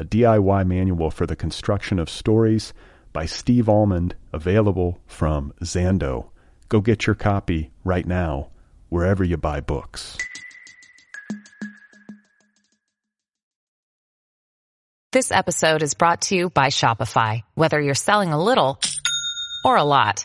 a DIY manual for the construction of stories by Steve Almond, available from Zando. Go get your copy right now, wherever you buy books. This episode is brought to you by Shopify. Whether you're selling a little or a lot,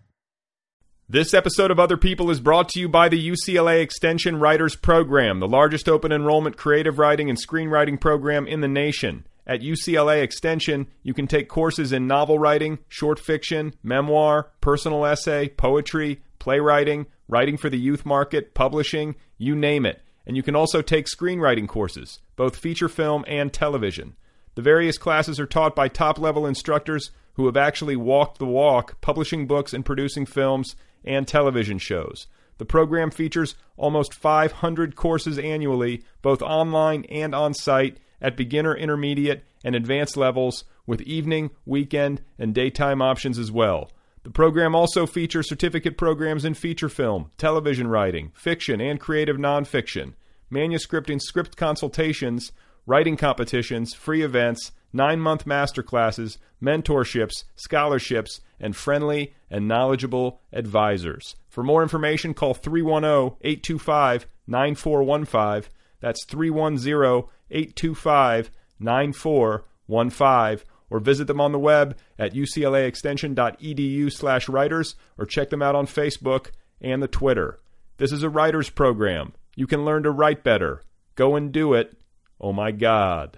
This episode of Other People is brought to you by the UCLA Extension Writers Program, the largest open enrollment creative writing and screenwriting program in the nation. At UCLA Extension, you can take courses in novel writing, short fiction, memoir, personal essay, poetry, playwriting, writing for the youth market, publishing, you name it. And you can also take screenwriting courses, both feature film and television. The various classes are taught by top level instructors who have actually walked the walk, publishing books and producing films and television shows. The program features almost 500 courses annually, both online and on site, at beginner, intermediate, and advanced levels, with evening, weekend, and daytime options as well. The program also features certificate programs in feature film, television writing, fiction, and creative nonfiction, manuscript and script consultations, writing competitions, free events, nine month masterclasses, mentorships, scholarships, and friendly and knowledgeable advisors. For more information, call 310 825 9415. That's 310 825 9415 or visit them on the web at uclaextension.edu slash writers or check them out on Facebook and the Twitter. This is a writer's program. You can learn to write better. Go and do it. Oh my God.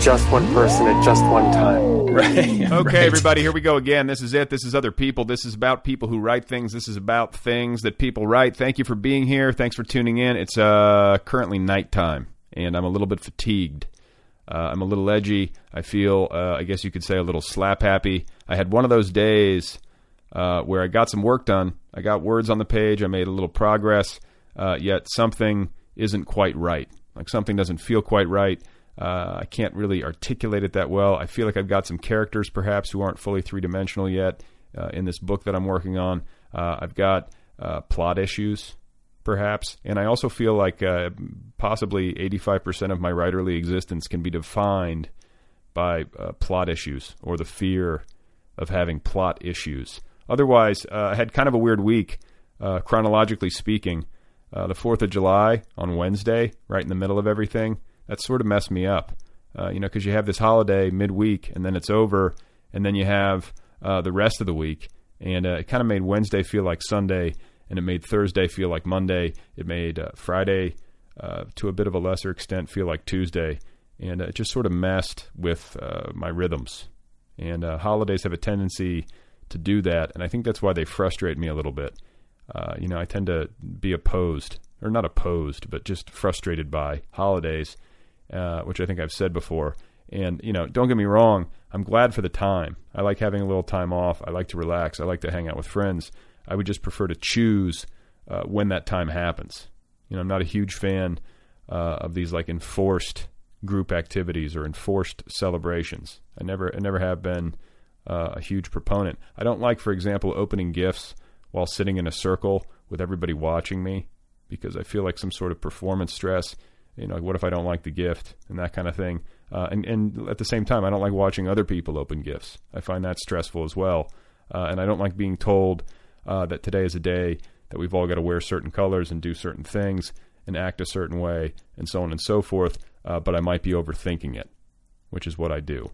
Just one person at just one time. Right. Okay, Right. everybody, here we go again. This is it. This is other people. This is about people who write things. This is about things that people write. Thank you for being here. Thanks for tuning in. It's uh, currently nighttime, and I'm a little bit fatigued. Uh, I'm a little edgy. I feel, uh, I guess you could say, a little slap happy. I had one of those days uh, where I got some work done. I got words on the page. I made a little progress, uh, yet something isn't quite right. Like something doesn't feel quite right. Uh, I can't really articulate it that well. I feel like I've got some characters perhaps who aren't fully three dimensional yet uh, in this book that I'm working on. Uh, I've got uh, plot issues perhaps, and I also feel like uh, possibly 85% of my writerly existence can be defined by uh, plot issues or the fear of having plot issues. Otherwise, I had kind of a weird week, chronologically speaking. The 4th of July on Wednesday, right in the middle of everything, that sort of messed me up. Uh, you know, because you have this holiday midweek and then it's over, and then you have uh, the rest of the week. And uh, it kind of made Wednesday feel like Sunday, and it made Thursday feel like Monday. It made uh, Friday, uh, to a bit of a lesser extent, feel like Tuesday. And uh, it just sort of messed with my rhythms. And holidays have a tendency to do that, and I think that's why they frustrate me a little bit. You know, I tend to be opposed, or not opposed, but just frustrated by holidays, uh, which I think I've said before. And you know, don't get me wrong, I'm glad for the time. I like having a little time off. I like to relax. I like to hang out with friends. I would just prefer to choose uh, when that time happens. You know, I'm not a huge fan uh, of these like enforced group activities or enforced celebrations. I never, I never have been uh, a huge proponent. I don't like, for example, opening gifts while sitting in a circle with everybody watching me because I feel like some sort of performance stress. You know, what if I don't like the gift and that kind of thing. Uh, and, and at the same time, I don't like watching other people open gifts. I find that stressful as well. Uh, and I don't like being told uh, that today is a day that we've all got to wear certain colors and do certain things and act a certain way and so on and so forth. Uh, but I might be overthinking it, which is what I do.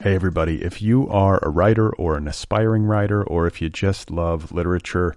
Hey, everybody. If you are a writer or an aspiring writer, or if you just love literature,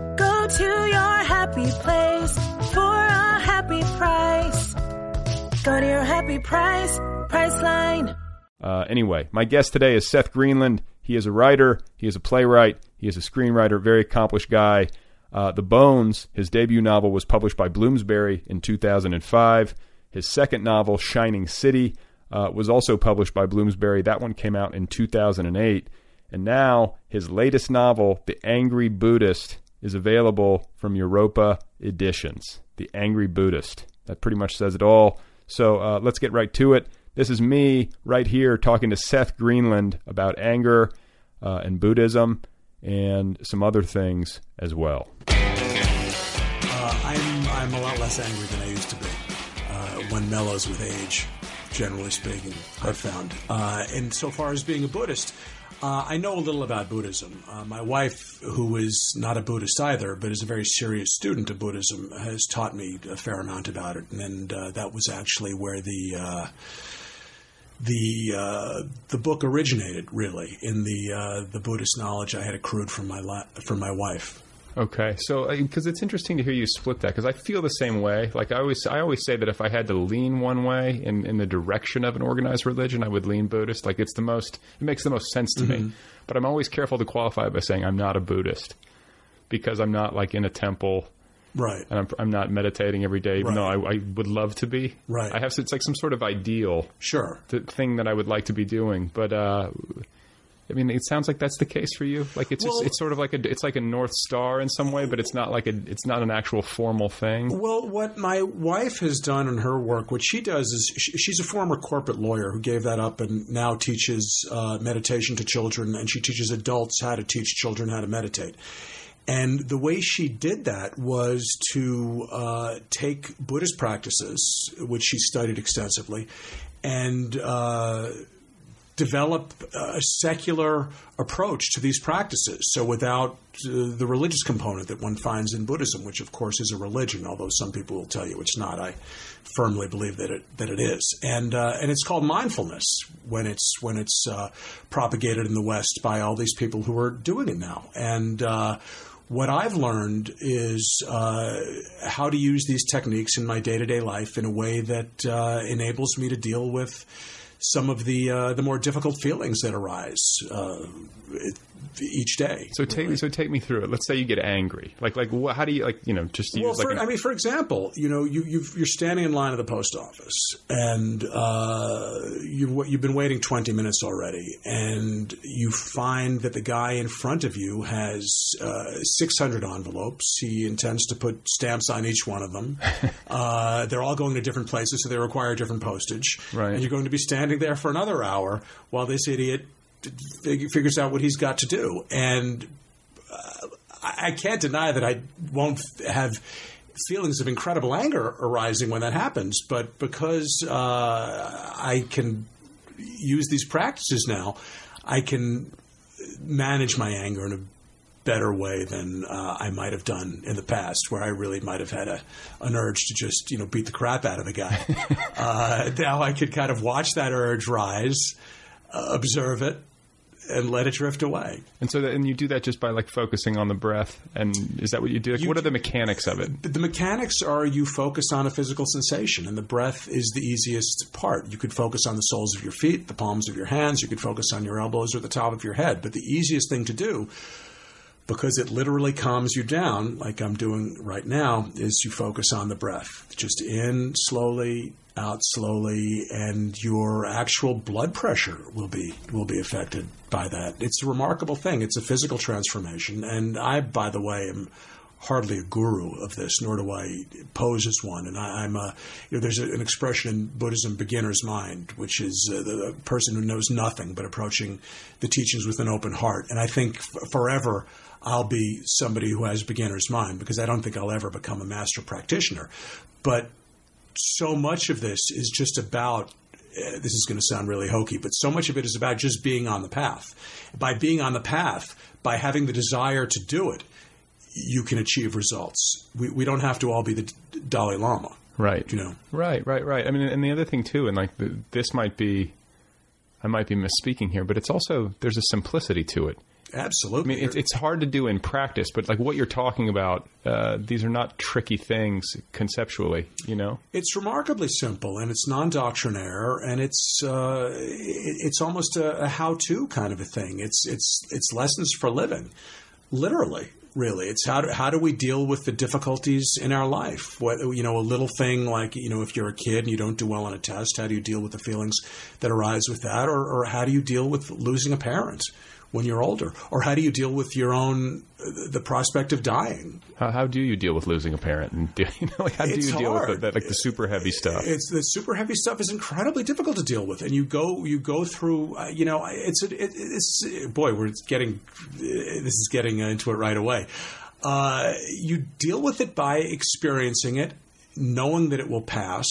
Go to your happy place for a happy price. Go to your happy price, Priceline. Uh, anyway, my guest today is Seth Greenland. He is a writer, he is a playwright, he is a screenwriter, very accomplished guy. Uh, the Bones, his debut novel, was published by Bloomsbury in 2005. His second novel, Shining City, uh, was also published by Bloomsbury. That one came out in 2008. And now his latest novel, The Angry Buddhist, is available from Europa Editions. The Angry Buddhist. That pretty much says it all. So uh, let's get right to it. This is me right here talking to Seth Greenland about anger uh, and Buddhism and some other things as well. Uh, I'm, I'm a lot less angry than I used to be. Uh, one mellows with age, generally speaking, I've found. Uh, and so far as being a Buddhist, uh, I know a little about Buddhism. Uh, my wife, who is not a Buddhist either, but is a very serious student of Buddhism, has taught me a fair amount about it, and uh, that was actually where the uh, the uh, the book originated, really, in the uh, the Buddhist knowledge I had accrued from my la- from my wife. Okay, so because it's interesting to hear you split that, because I feel the same way. Like I always, I always say that if I had to lean one way in, in the direction of an organized religion, I would lean Buddhist. Like it's the most, it makes the most sense to Mm-hmm. me. But I'm always careful to qualify by saying I'm not a Buddhist because I'm not like in a temple, Right. and I'm, I'm not meditating every day, even Right. though I, I would love to be. Right. I have it's like some sort of ideal Sure. th- thing that I would like to be doing, but. uh I mean, it sounds like that's the case for you. Like it's Well- it's, it's sort of like a it's like a north star in some way, but it's not like a it's not an actual formal thing. Well, what my wife has done in her work, what she does is she, she's a former corporate lawyer who gave that up and now teaches uh, meditation to children, and she teaches adults how to teach children how to meditate. And the way she did that was to uh, take Buddhist practices, which she studied extensively, and uh, develop a secular approach to these practices. So without uh, the religious component that one finds in Buddhism, which of course is a religion, although some people will tell you it's not. I firmly believe that it that it is, and uh, and it's called mindfulness when it's when it's uh, propagated in the West by all these people who are doing it now, and. Uh, what I've learned is uh, how to use these techniques in my day to day life in a way that uh, enables me to deal with some of the uh, the more difficult feelings that arise uh, each day. So take so take me through it. Let's say you get angry. Like like wh- how do you like you know just use well, like for, an- I mean, for example, you know, you you are standing in line at the post office, and uh, you've you've been waiting twenty minutes already, and you find that the guy in front of you has uh, six hundred envelopes. He intends to put stamps on each one of them. uh, they're all going to different places, so they require different postage. Right. And you're going to be standing there for another hour while this idiot figures out what he's got to do, and uh, I can't deny that I won't have feelings of incredible anger arising when that happens. But because uh, I can use these practices now, I can manage my anger in a better way than uh, I might have done in the past, where I really might have had a, an urge to just you know beat the crap out of the guy. uh, now I could kind of watch that urge rise, uh, observe it, and let it drift away. and so that, and you do that just by like focusing on the breath. And is that what you do? Like, what are the mechanics of it? The mechanics are you focus on a physical sensation, and the breath is the easiest part. You could focus on the soles of your feet, the palms of your hands, you could focus on your elbows or the top of your head. But the easiest thing to do, because it literally calms you down, like I'm doing right now, is you focus on the breath. Just in slowly, out slowly, and your actual blood pressure will be will be affected by that. It's a remarkable thing. It's a physical transformation, and I, by the way, am hardly a guru of this, nor do I pose as one. And I, I'm a, you know, there's a, an expression in Buddhism, beginner's mind, which is uh, the, the person who knows nothing but approaching the teachings with an open heart. And I think f- forever I'll be somebody who has beginner's mind because I don't think I'll ever become a master practitioner. But so much of this is just about uh, this is going to sound really hokey, but so much of it is about just being on the path. By being on the path, by having the desire to do it, you can achieve results. We, we don't have to all be the Dalai Lama. Right. You know. Right, right, right. I mean, and the other thing too, and like the, this might be, I might be misspeaking here, but it's also there's a simplicity to it. Absolutely. I mean, it's, it's hard to do in practice, but like what you're talking about, uh, these are not tricky things conceptually. You know. It's remarkably simple, and it's non-doctrinaire, and it's uh, it, it's almost a, a how-to kind of a thing. It's it's it's lessons for living, literally. Really, it's how do, how do we deal with the difficulties in our life? What you know, a little thing like you know, if you're a kid and you don't do well on a test, how do you deal with the feelings that arise with that, or, or how do you deal with losing a parent when you're older, or how do you deal with your own the prospect of dying? How, how do you deal with losing a parent? And do, you know, like, how do It's you deal with hard. the, like the super heavy stuff? It's the super heavy stuff is incredibly difficult to deal with, and you go you go through. Uh, you know, it's a, it, it's boy, we're getting this is getting into it right away. Uh, you deal with it by experiencing it, knowing that it will pass,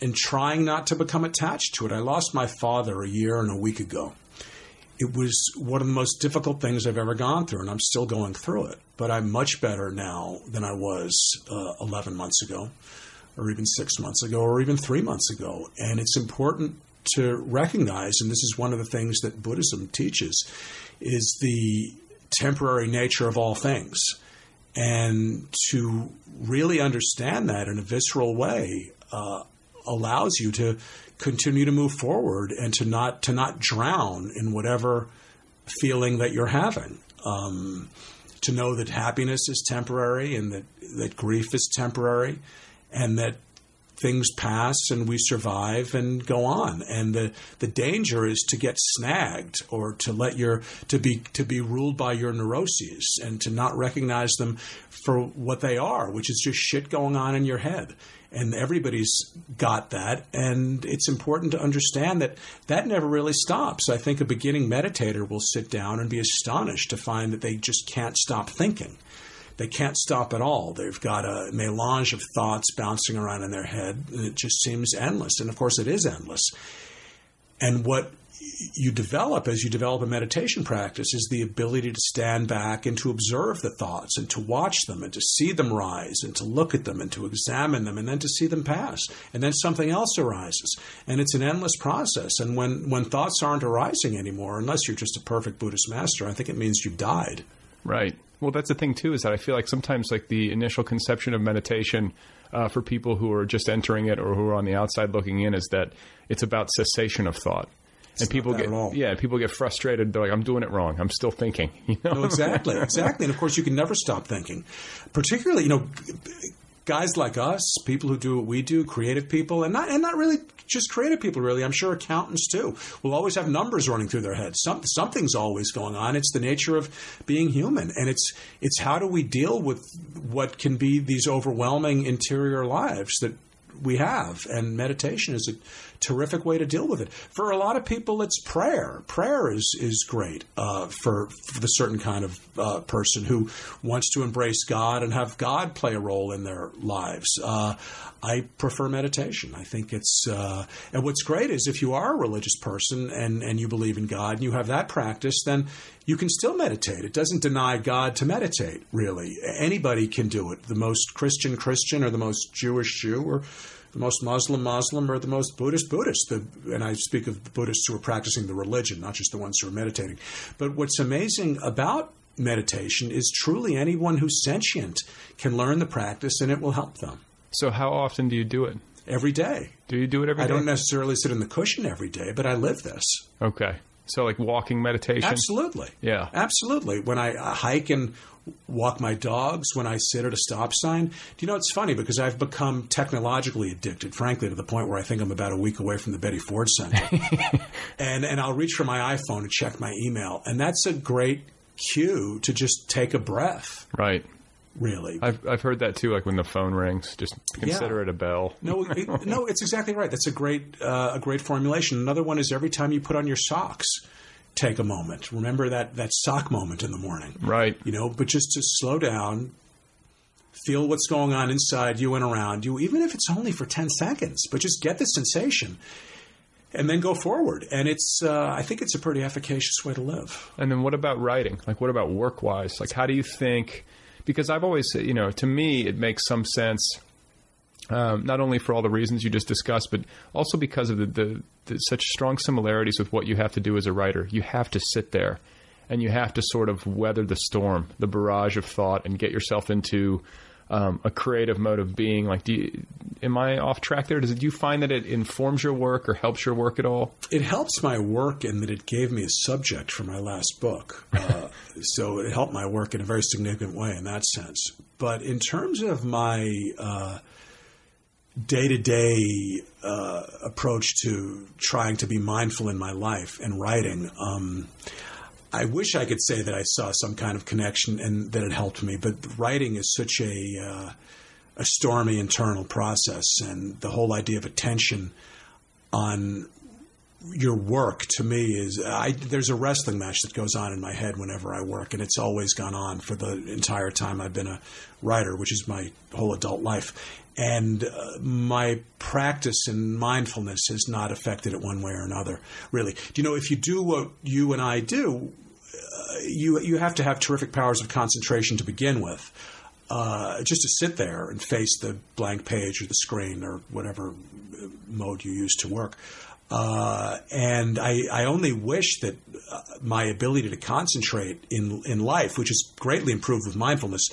and trying not to become attached to it. I lost my father a year and a week ago. It was one of the most difficult things I've ever gone through, and I'm still going through it. But I'm much better now than I was uh, 11 months ago, or even six months ago, or even three months ago. And it's important to recognize, and this is one of the things that Buddhism teaches, is the temporary nature of all things. And to really understand that in a visceral way uh, allows you to continue to move forward and to not to not drown in whatever feeling that you're having. Um, to know that happiness is temporary and that, that grief is temporary and that things pass and we survive and go on. And the, the danger is to get snagged or to let your to be to be ruled by your neuroses and to not recognize them for what they are, which is just shit going on in your head. And everybody's got that, and it's important to understand that that never really stops. I think a beginning meditator will sit down and be astonished to find that they just can't stop thinking they can't stop at all. They've got a melange of thoughts bouncing around in their head, it just seems endless. And of course, it is endless. And what you develop as you develop a meditation practice is the ability to stand back and to observe the thoughts and to watch them and to see them rise and to look at them and to examine them and then to see them pass. And then something else arises. And it's an endless process. And when, when thoughts aren't arising anymore, unless you're just a perfect Buddhist master, I think it means you've died. Right. Well, that's the thing too is that I feel like sometimes like the initial conception of meditation uh, for people who are just entering it or who are on the outside looking in is that it's about cessation of thought. It's and people get yeah, people get frustrated. They're like, "I'm doing it wrong. I'm still thinking." You know? No, exactly, exactly. And of course, you can never stop thinking. Particularly, you know, guys like us, people who do what we do, creative people, and not and not really just creative people. Really, I'm sure accountants too will always have numbers running through their heads. Some, something's always going on. It's the nature of being human, and it's it's how do we deal with what can be these overwhelming interior lives that we have, and meditation is a terrific way to deal with it. For a lot of people, it's prayer. Prayer is is great uh, for for the certain kind of uh, person who wants to embrace God and have God play a role in their lives. Uh, I prefer meditation. I think it's uh, and what's great is if you are a religious person and and you believe in God and you have that practice, then you can still meditate. It doesn't deny God to meditate. Really, anybody can do it. The most Christian Christian or the most Jewish Jew or the most Muslim Muslim or the most Buddhist Buddhist. The, and I speak of the Buddhists who are practicing the religion, not just the ones who are meditating. But what's amazing about meditation is truly anyone who's sentient can learn the practice and it will help them. So, how often do you do it? Every day. Do you do it every I day? don't necessarily sit in the cushion every day, but I live this. Okay. So, like walking meditation? Absolutely. Yeah. Absolutely. When I hike and walk my dogs, when I sit at a stop sign, do you know it's funny because I've become technologically addicted, frankly, to the point where I think I'm about a week away from the Betty Ford Center. and and I'll reach for my iPhone to check my email, and that's a great cue to just take a breath. Right. Really. I've I've heard that too. Like when the phone rings, just consider Yeah. it a bell. No, it, no, it's exactly right. That's a great uh, a great formulation. Another one is every time you put on your socks, take a moment. Remember that that sock moment in the morning. Right. You know, but just to slow down, feel what's going on inside you and around you, even if it's only for 10 seconds, but just get the sensation and then go forward. And it's, uh, I think it's a pretty efficacious way to live. And then what about writing? Like, what about work wise? Like, how do you think? Because I've always, you know, to me, it makes some sense. Um, not only for all the reasons you just discussed, but also because of the, the, the such strong similarities with what you have to do as a writer. You have to sit there, and you have to sort of weather the storm, the barrage of thought, and get yourself into um, a creative mode of being. Like, do you, am I off track there? Does it, do you find that it informs your work or helps your work at all? It helps my work in that it gave me a subject for my last book. Uh, so it helped my work in a very significant way in that sense. But in terms of my day to day approach to trying to be mindful in my life and writing, um, I wish I could say that I saw some kind of connection and that it helped me, but writing is such a uh, a stormy internal process, and the whole idea of attention on your work to me is I, there's a wrestling match that goes on in my head whenever I work, and it's always gone on for the entire time I've been a writer, which is my whole adult life. And uh, my practice in mindfulness has not affected it one way or another, really. Do you know if you do what you and I do, uh, you you have to have terrific powers of concentration to begin with. Uh, just to sit there and face the blank page or the screen or whatever mode you use to work. Uh, and I, I only wish that uh, my ability to concentrate in in life, which is greatly improved with mindfulness,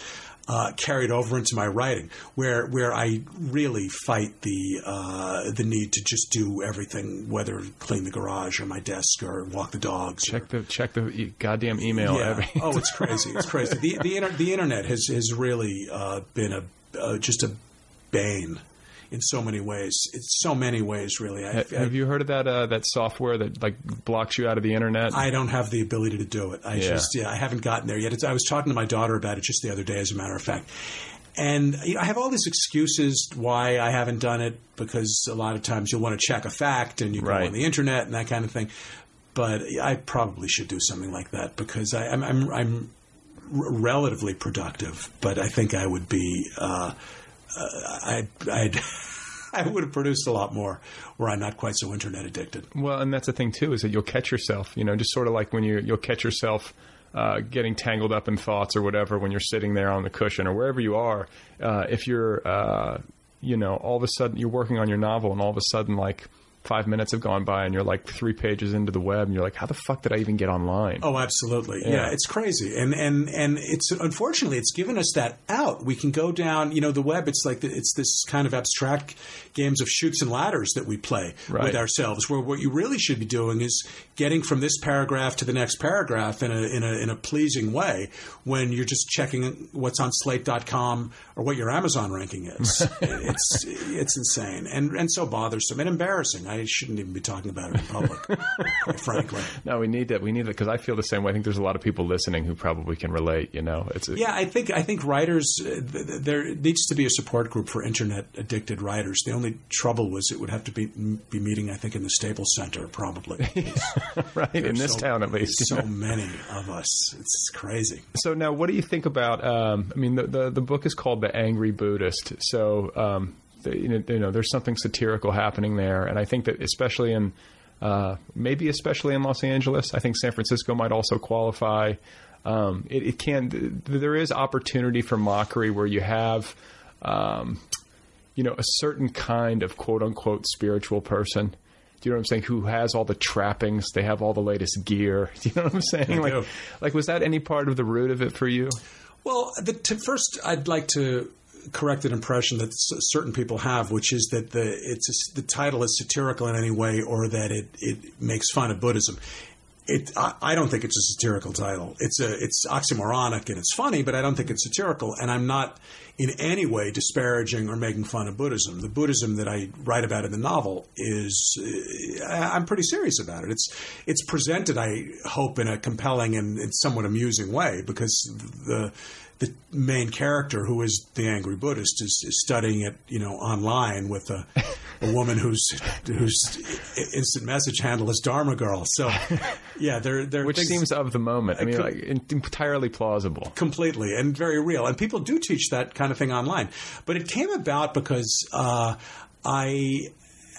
uh, carried over into my writing, where where I really fight the uh, the need to just do everything, whether clean the garage or my desk or walk the dogs. Check the check the e- goddamn email. Yeah. Every oh, it's crazy. It's crazy. The the, inter- the internet has has really uh, been a uh, just a bane in so many ways. It's so many ways, really. I, Ha- Have you heard of that uh, that software that like blocks you out of the internet? I don't have the ability to do it. I Yeah. just, yeah, I haven't gotten there yet. It's, I was talking to my daughter about it just the other day, as a matter of fact. And you know, I have all these excuses why I haven't done it because a lot of times you'll want to check a fact and you go Right. on the internet and that kind of thing. But I probably should do something like that because I, I'm, I'm, I'm r- relatively productive, but I think I would be, uh, I, I'd, I would have produced a lot more were I not quite so internet addicted. Well, and that's the thing too is that you'll catch yourself. You know, just sort of like when you you'll catch yourself. Uh, getting tangled up in thoughts or whatever when you're sitting there on the cushion or wherever you are. Uh, if you're, uh, you know, all of a sudden you're working on your novel and all of a sudden like five minutes have gone by and you're like three pages into the web and you're like, how the fuck did I even get online? Oh, absolutely. Yeah. Yeah. it's crazy. And, and, and it's, unfortunately, it's given us that out. We can go down, you know, the web, it's like, the, it's this kind of abstract games of chutes and ladders that we play Right. with ourselves, where what you really should be doing is getting from this paragraph to the next paragraph in a, in a, in a pleasing way when you're just checking what's on slate.com or what your Amazon ranking is. it's, it's insane and, and so bothersome and embarrassing. I shouldn't even be talking about it in public, quite frankly. No, we need that. We need it because I feel the same way. I think there's a lot of people listening who probably can relate. You know, it's Yeah, I think I think writers uh, th- th- there needs to be a support group for internet addicted writers. The only trouble was it would have to be be meeting, I think, in the Staples Center, probably. right in this so- town at least. So many of us, it's crazy. So now, what do you think about? Um, I mean, the, the the book is called "The Angry Buddhist." So um, you, know, you know, there's something satirical happening there, and I think that especially in uh, maybe especially in Los Angeles, I think San Francisco might also qualify. Um, it, it can. th- There is opportunity for mockery where you have. Um, you know, a certain kind of quote unquote spiritual person. Do you know what I'm saying? Who has all the trappings? They have all the latest gear. Do you know what I'm saying? I like, do. like, was that any part of the root of it for you? Well, the, to, first, I'd like to correct an impression that s- certain people have, which is that the it's a, the title is satirical in any way, or that it, it makes fun of Buddhism. It, I, I don't think it's a satirical title. It's a it's oxymoronic and it's funny, but I don't think it's satirical. And I'm not in any way disparaging or making fun of Buddhism. The Buddhism that I write about in the novel is uh, I'm pretty serious about it. It's it's presented, I hope, in a compelling and, and somewhat amusing way because the the main character, who is the angry Buddhist, is, is studying it, you know, online with a, a woman whose whose instant message handle is Dharma Girl. So, yeah, they're they're Which things- seems of the moment. I mean, could- like entirely plausible. completely and very real. And people do teach that kind of thing online. But it came about because uh, I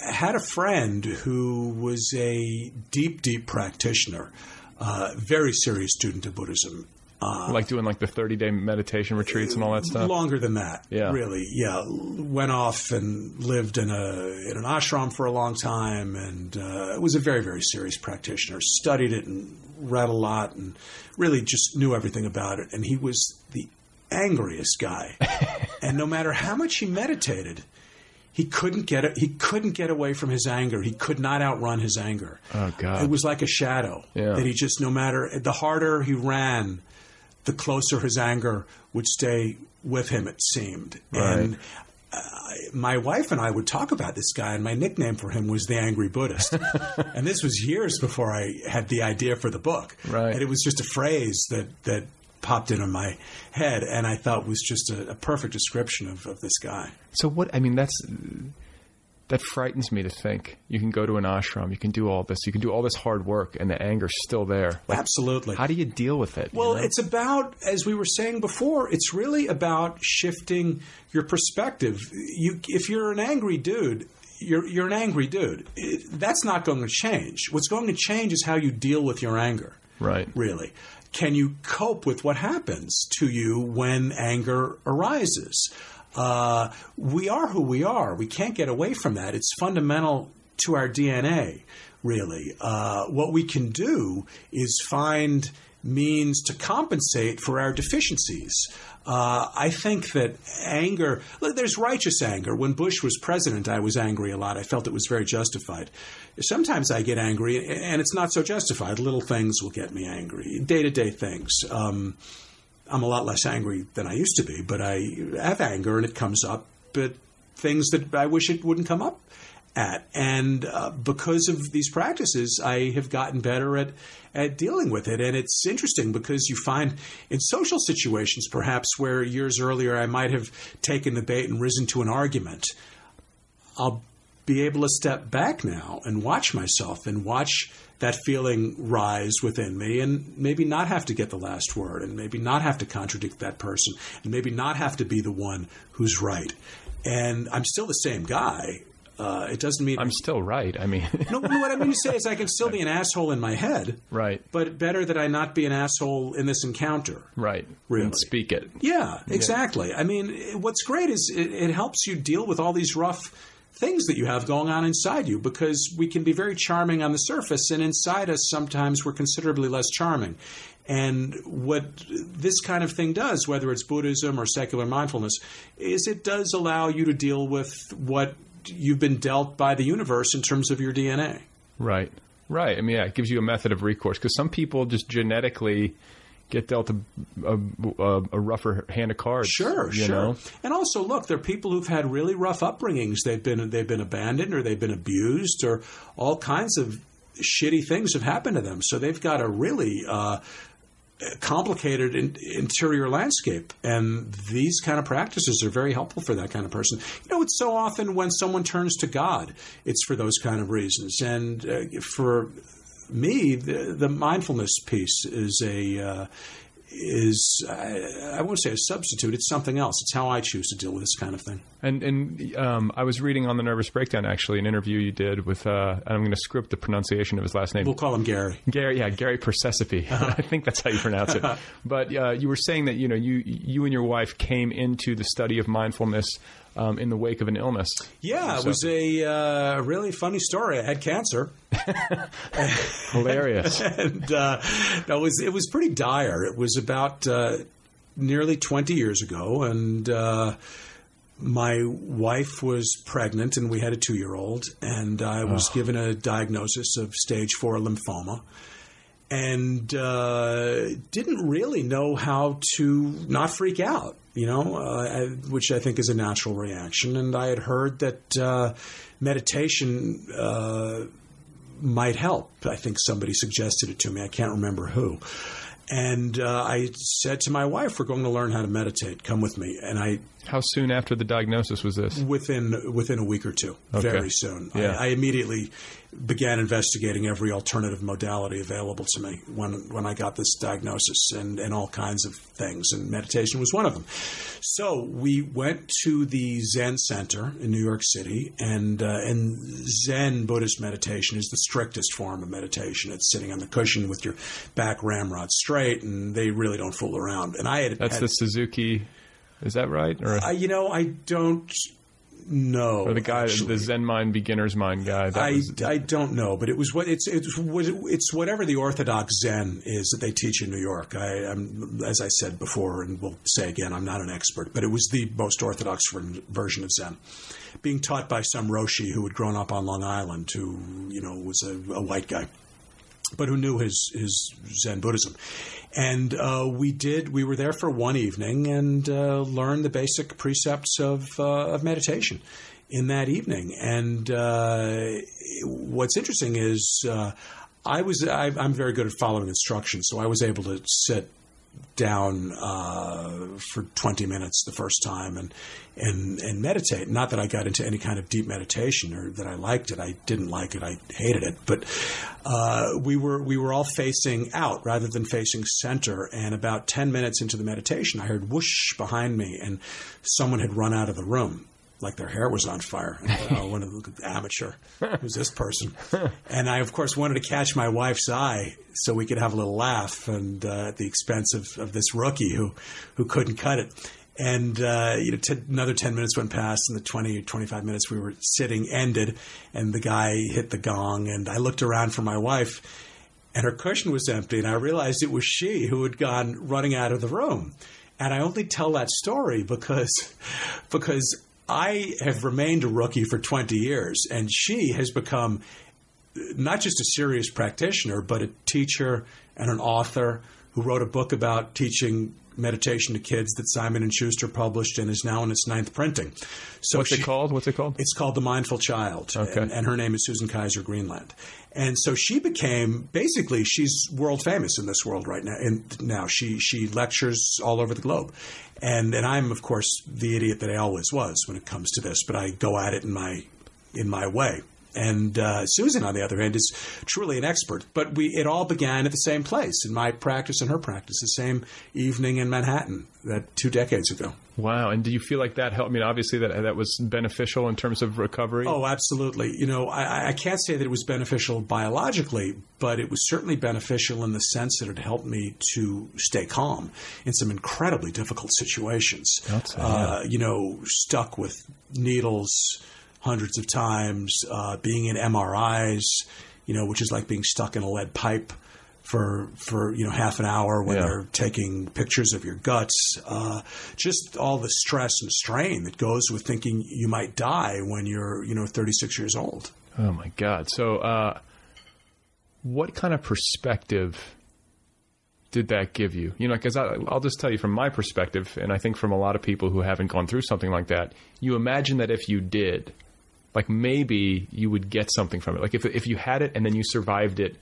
had a friend who was a deep, deep practitioner, uh, very serious student of Buddhism. Uh, like doing like the 30 day meditation retreats and all that stuff. Longer than that, Yeah. really. Yeah, went off and lived in a in an ashram for a long time, and uh, was a very very serious practitioner. Studied it and read a lot, and really just knew everything about it. And he was the angriest guy, and no matter how much he meditated. He couldn't get it. He couldn't get away from his anger. He could not outrun his anger. Oh, God. It was like a shadow Yeah. that he just, no matter the harder he ran, the closer his anger would stay with him, it seemed. Right. And uh, my wife and I would talk about this guy, and my nickname for him was the Angry Buddhist. and this was years before I had the idea for the book. Right. And it was just a phrase that, that popped into my head, and I thought was just a, a perfect description of, of this guy. So what? I mean, that's that frightens me to think you can go to an ashram, you can do all this, you can do all this hard work, and the anger's still there. Like, Absolutely. How do you deal with it? you Well, know? it's about, as we were saying before, it's really about shifting your perspective. You, if you're an angry dude, you're you're an angry dude. It, that's not going to change. What's going to change is how you deal with your anger. right. Really, can you cope with what happens to you when anger arises? Uh, we are who we are. We can't get away from that. It's fundamental to our DNA, really. Uh, what we can do is find means to compensate for our deficiencies. Uh, I think that anger, look, there's righteous anger. When Bush was president, I was angry a lot. I felt it was very justified. Sometimes I get angry, and it's not so justified. Little things will get me angry, day to day things. Um, I'm a lot less angry than I used to be, but I have anger and it comes up at things that I wish it wouldn't come up at. And uh, because of these practices, I have gotten better at, at dealing with it. And it's interesting because you find in social situations, perhaps where years earlier I might have taken the bait and risen to an argument, I'll be able to step back now and watch myself and watch that feeling rise within me and maybe not have to get the last word and maybe not have to contradict that person and maybe not have to be the one who's right. And I'm still the same guy. Uh, it doesn't mean I'm still right. I mean, no. What I mean to say is I can still be an asshole in my head, right, but better that I not be an asshole in this encounter. right. Really? And speak it. Yeah, exactly. I mean, what's great is it, it helps you deal with all these rough things that you have going on inside you because we can be very charming on the surface and inside us sometimes we're considerably less charming. And what this kind of thing does, whether it's Buddhism or secular mindfulness, is it does allow you to deal with what you've been dealt by the universe in terms of your DNA. Right. Right. I mean, yeah, it gives you a method of recourse because some people just genetically get dealt a, a, a, rougher hand of cards. Sure, sure. Know? And also, look, there are people who've had really rough upbringings. They've been they've been abandoned, or they've been abused, or all kinds of shitty things have happened to them. So they've got a really uh, complicated in, interior landscape, and these kind of practices are very helpful for that kind of person. You know, it's so often when someone turns to God, it's for those kind of reasons, and uh, for me, the, the, mindfulness piece is a uh, is I, I won't say a substitute. It's something else. It's how I choose to deal with this kind of thing. And and um, I was reading on the nervous breakdown actually an interview you did with uh, I'm going to script the pronunciation of his last name. We'll call him Gary. Gary, yeah, Gary Percesepe. Uh-huh. I think that's how you pronounce it. but uh, you were saying that you know you you and your wife came into the study of mindfulness um, in the wake of an illness. Yeah, so. it was a uh, really funny story. I had cancer. Hilarious. and uh, that was it was pretty dire. It was about uh, nearly twenty years ago, and uh, my wife was pregnant, and we had a two year old, and I was oh. given a diagnosis of stage four lymphoma and uh, didn't really know how to not freak out, you know, uh, which I think is a natural reaction. And I had heard that uh, meditation uh, might help. I think somebody suggested it to me. I can't remember who. And uh, I said to my wife, "We're going to learn how to meditate. Come with me." And I. How soon after the diagnosis was this? Within within a week or two. Okay. Very soon. Yeah. I, I, immediately began investigating every alternative modality available to me when when I got this diagnosis, and and all kinds of things. And meditation was one of them. So we went to the Zen Center in New York City, and uh, and Zen Buddhist meditation is the strictest form of meditation. It's sitting on the cushion with your back ramrod straight, and they really don't fool around. And I had that's had, the Suzuki. Is that right? Or uh, you know, I don't know. Or the guy, actually. the Zen mind, beginner's mind guy. I, was, I don't know, but it was what it's it's it's whatever the Orthodox Zen is that they teach in New York. I, am as I said before, and we'll say again, I'm not an expert, but it was the most Orthodox version of Zen, being taught by some Roshi who had grown up on Long Island, who you know was a, a white guy but who knew his his Zen Buddhism. And uh, we did. We were there for one evening and uh, learned the basic precepts of uh, of meditation in that evening. And uh, what's interesting is uh, I was I, am very good at following instructions, so I was able to sit down uh, for 20 minutes the first time and, and and meditate. Not that I got into any kind of deep meditation or that I liked it. I didn't like it. I hated it. But uh, we were we were all facing out rather than facing center. And about 10 minutes into the meditation, I heard whoosh behind me, and someone had run out of the room like their hair was on fire. I thought, oh, what an amateur. Who's this person? And I, of course, wanted to catch my wife's eye so we could have a little laugh and uh, at the expense of, of this rookie who, who couldn't cut it. And uh, you know, t- another 10 minutes went past, and the 20 25 minutes we were sitting ended, and the guy hit the gong, and I looked around for my wife, and her cushion was empty, and I realized it was she who had gone running out of the room. And I only tell that story because because I have remained a rookie for 20 years, and she has become not just a serious practitioner, but a teacher and an author who wrote a book about teaching meditation to kids that Simon and Schuster published and is now in its ninth printing. So what's she, it called? What's it called? It's called The Mindful Child. Okay. And, and, her name is Susan Kaiser Greenland. And so she became basically she's world famous in this world right now. And now she she lectures all over the globe. And and I'm of course the idiot that I always was when it comes to this, but I go at it in my in my way. And uh, Susan, on the other hand, is truly an expert. But we it all began at the same place in my practice and her practice, the same evening in Manhattan that two decades ago. Wow! And do you feel like that helped? I mean, obviously that that was beneficial in terms of recovery. Oh, absolutely. You know, I, I can't say that it was beneficial biologically, but it was certainly beneficial in the sense that it helped me to stay calm in some incredibly difficult situations. Uh, You know, stuck with needles hundreds of times, uh, being in MRIs, you know, which is like being stuck in a lead pipe for for you know half an hour when Yeah. they're taking pictures of your guts. Uh, just all the stress and strain that goes with thinking you might die when you're you know 36 years old. Oh my God! So, uh, what kind of perspective did that give you? You know, because I'll just tell you from my perspective, and I think from a lot of people who haven't gone through something like that, you imagine that if you did, like maybe you would get something from it. Like if if you had it and then you survived it.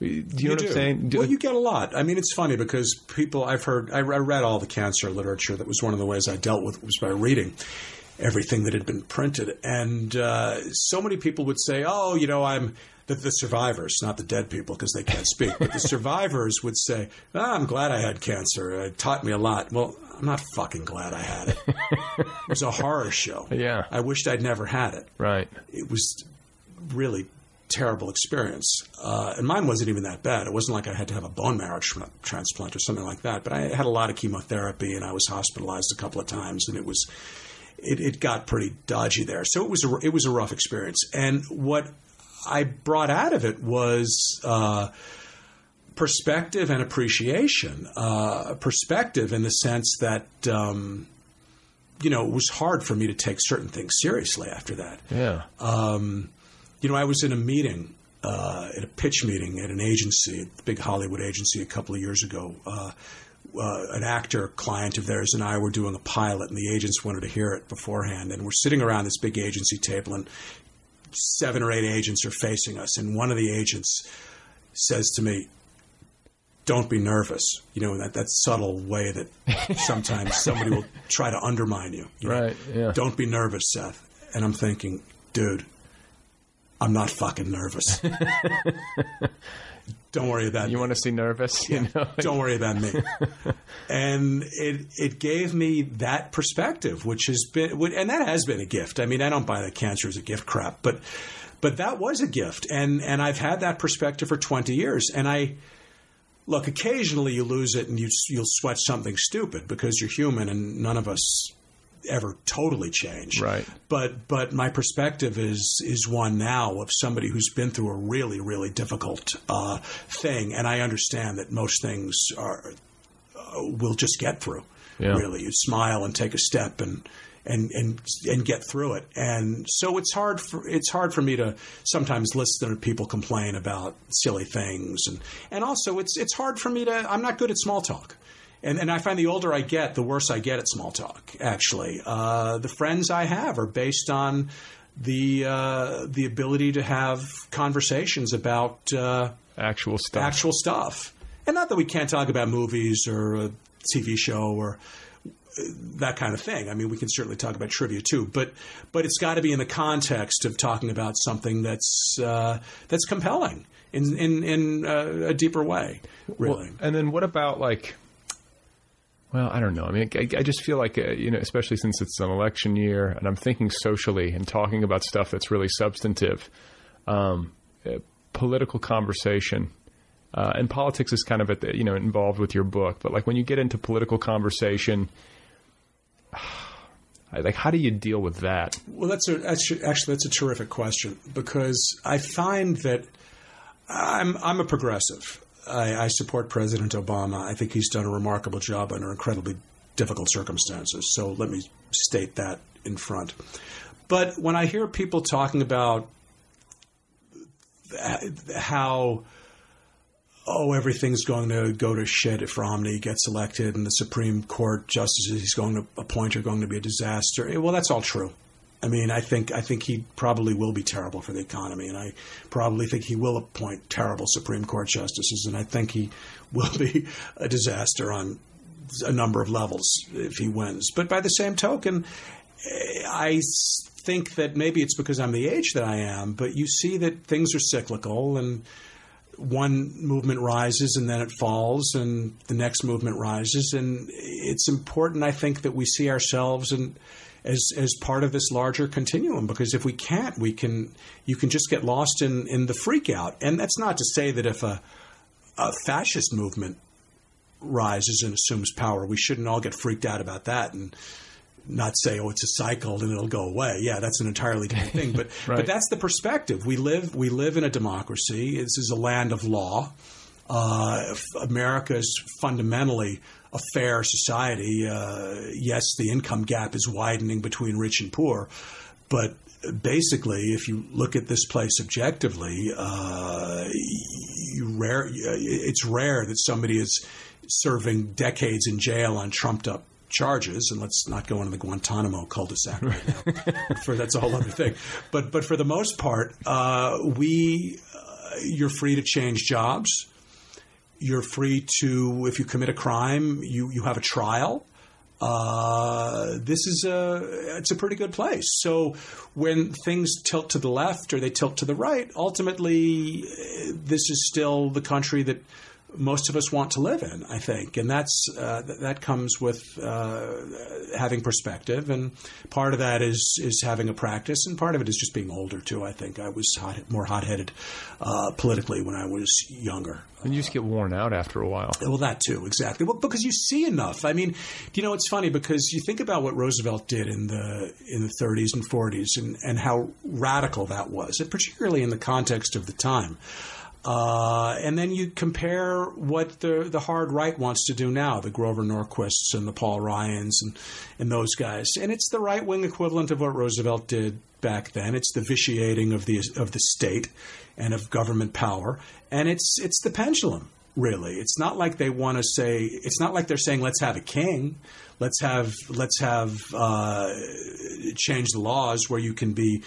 Do you, know what I'm saying? Do- well, you get a lot. I mean, it's funny because people I've heard. I, I read all the cancer literature. That was one of the ways I dealt with was by reading everything that had been printed, and uh, so many people would say, "Oh, you know, I'm." The, the survivors, not the dead people, because they can't speak, but the survivors would say, ah, "I'm glad I had cancer. It taught me a lot." Well, I'm not fucking glad I had it. it was a horror show. Yeah. I wished I'd never had it right. it was really terrible experience. Uh, and mine wasn't even that bad. It wasn't like I had to have a bone marrow tra- transplant or something like that. But I had a lot of chemotherapy, and I was hospitalized a couple of times, and it was it, it got pretty dodgy there. So it was a, it was a rough experience. And what I brought out of it was. Uh, Perspective and appreciation. Uh, perspective in the sense that um, you know, it was hard for me to take certain things seriously after that. Yeah. Um, you know, I was in a meeting, uh, at a pitch meeting at an agency, a big Hollywood agency, a couple of years ago. Uh, uh, an actor client of theirs and I were doing a pilot, and the agents wanted to hear it beforehand. And we're sitting around this big agency table, and seven or eight agents are facing us. And one of the agents says to me, don't be nervous. You know, that, that subtle way that sometimes somebody will try to undermine you. you know. Right, yeah. Don't be nervous, Seth. And I'm thinking, dude, I'm not fucking nervous. Don't worry about You me. want to see nervous? You know? Don't worry about me. and it it gave me that perspective, which has been, and that has been a gift. I mean, I don't buy that cancer as a gift crap, but but that was a gift, and and I've had that perspective for twenty years, and I. Look, occasionally you lose it and you, you'll sweat something stupid because you're human and none of us ever totally change. Right. But but my perspective is is one now of somebody who's been through a really really difficult uh, thing, and I understand that most things are uh, we'll just get through. Yeah. Really, you smile and take a step and. And, and and get through it, and so it's hard for it's hard for me to sometimes listen to people complain about silly things, and and also it's it's hard for me to I'm not good at small talk. And, and I find the older I get, the worse I get at small talk. Actually, uh, the friends I have are based on the uh, the ability to have conversations about uh, Actual stuff. actual stuff, and not that we can't talk about movies or a TV show or that kind of thing. I mean, we can certainly talk about trivia too, but but it's got to be in the context of talking about something that's uh, that's compelling in in, in uh, a deeper way. Really, Well, and then what about like? Well, I don't know. I mean, I, I just feel like uh, you know, especially since it's an election year, and I'm thinking socially and talking about stuff that's really substantive. Um, uh, political conversation. Uh, and politics is kind of at the, you know involved with your book, but like when you get into political conversation, like how do you deal with that? Well, that's a that's actually that's a terrific question because I find that I'm I'm a progressive. I, I support President Obama. I think he's done a remarkable job under incredibly difficult circumstances. So let me state that in front. But when I hear people talking about how oh, everything's going to go to shit if Romney gets elected and the Supreme Court justices he's going to appoint are going to be a disaster. Eh, Well, that's all true. I mean, I think I think he probably will be terrible for the economy, and I probably think he will appoint terrible Supreme Court justices, and I think he will be a disaster on a number of levels if he wins. But by the same token, I think that maybe it's because I'm the age that I am, but you see that things are cyclical and one movement rises and then it falls and the next movement rises. And it's important I think that we see ourselves and as as part of this larger continuum because if we can't we can you can just get lost in in the freak out and that's not to say that if a a fascist movement rises and assumes power we shouldn't all get freaked out about that. And not say, "Oh, it's a cycle and it'll go away." Yeah, that's an entirely different thing. But Right. but that's the perspective. We live we live in a democracy. This is a land of law. Uh, America is fundamentally a fair society. Uh, yes, the income gap is widening between rich and poor, but basically, if you look at this place objectively, uh, you rare it's rare that somebody is serving decades in jail on trumped up charges and let's not go into the Guantanamo cul-de-sac right now for that's a whole other thing. But but for the most part uh, we uh, you're free to change jobs. You're free to if you commit a crime you you have a trial. Uh, this is a it's a pretty good place. So when things tilt to the left or they tilt to the right, ultimately uh, this is still the country that most of us want to live in. I think, and that's uh, th- that comes with uh, having perspective, and part of that is is having a practice, and part of it is just being older too. I think I was hot, more hot headed uh, politically when I was younger. And you just get worn out after a while. Well, that too, exactly. Well, because you see enough. I mean, you know, it's funny because you think about what Roosevelt did in the in the 30s and 40s, and, and how radical that was, and particularly in the context of the time. Uh, and then you compare what the the hard right wants to do now, the Grover Norquists and the Paul Ryans and and those guys, and it's the right wing equivalent of what Roosevelt did back then. It's the vitiating of the of the state and of government power, and it's it's the pendulum. Really, it's not like they want to say. It's not like they're saying, "Let's have a king." Let's have let's have uh, change the laws where you can be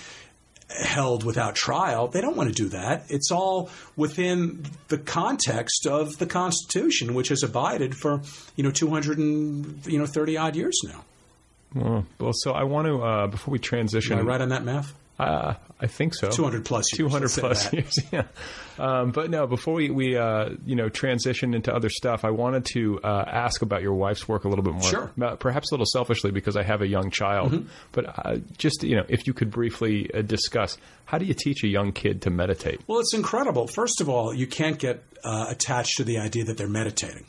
held without trial. They don't want to do that. It's all within the context of the Constitution, which has abided for you know two hundred and you know thirty odd years now. Well, so I want to uh, before we transition. Am I right on that math? Uh, I think so. 200 plus years. 200 plus years, yeah. Um, but no, before we, we uh, you know, transition into other stuff, I wanted to uh, ask about your wife's work a little bit more. Sure. Perhaps a little selfishly because I have a young child. Mhm. But uh, just, you know, if you could briefly uh, discuss, how do you teach a young kid to meditate? Well, it's incredible. First of all, you can't get uh, attached to the idea that they're meditating.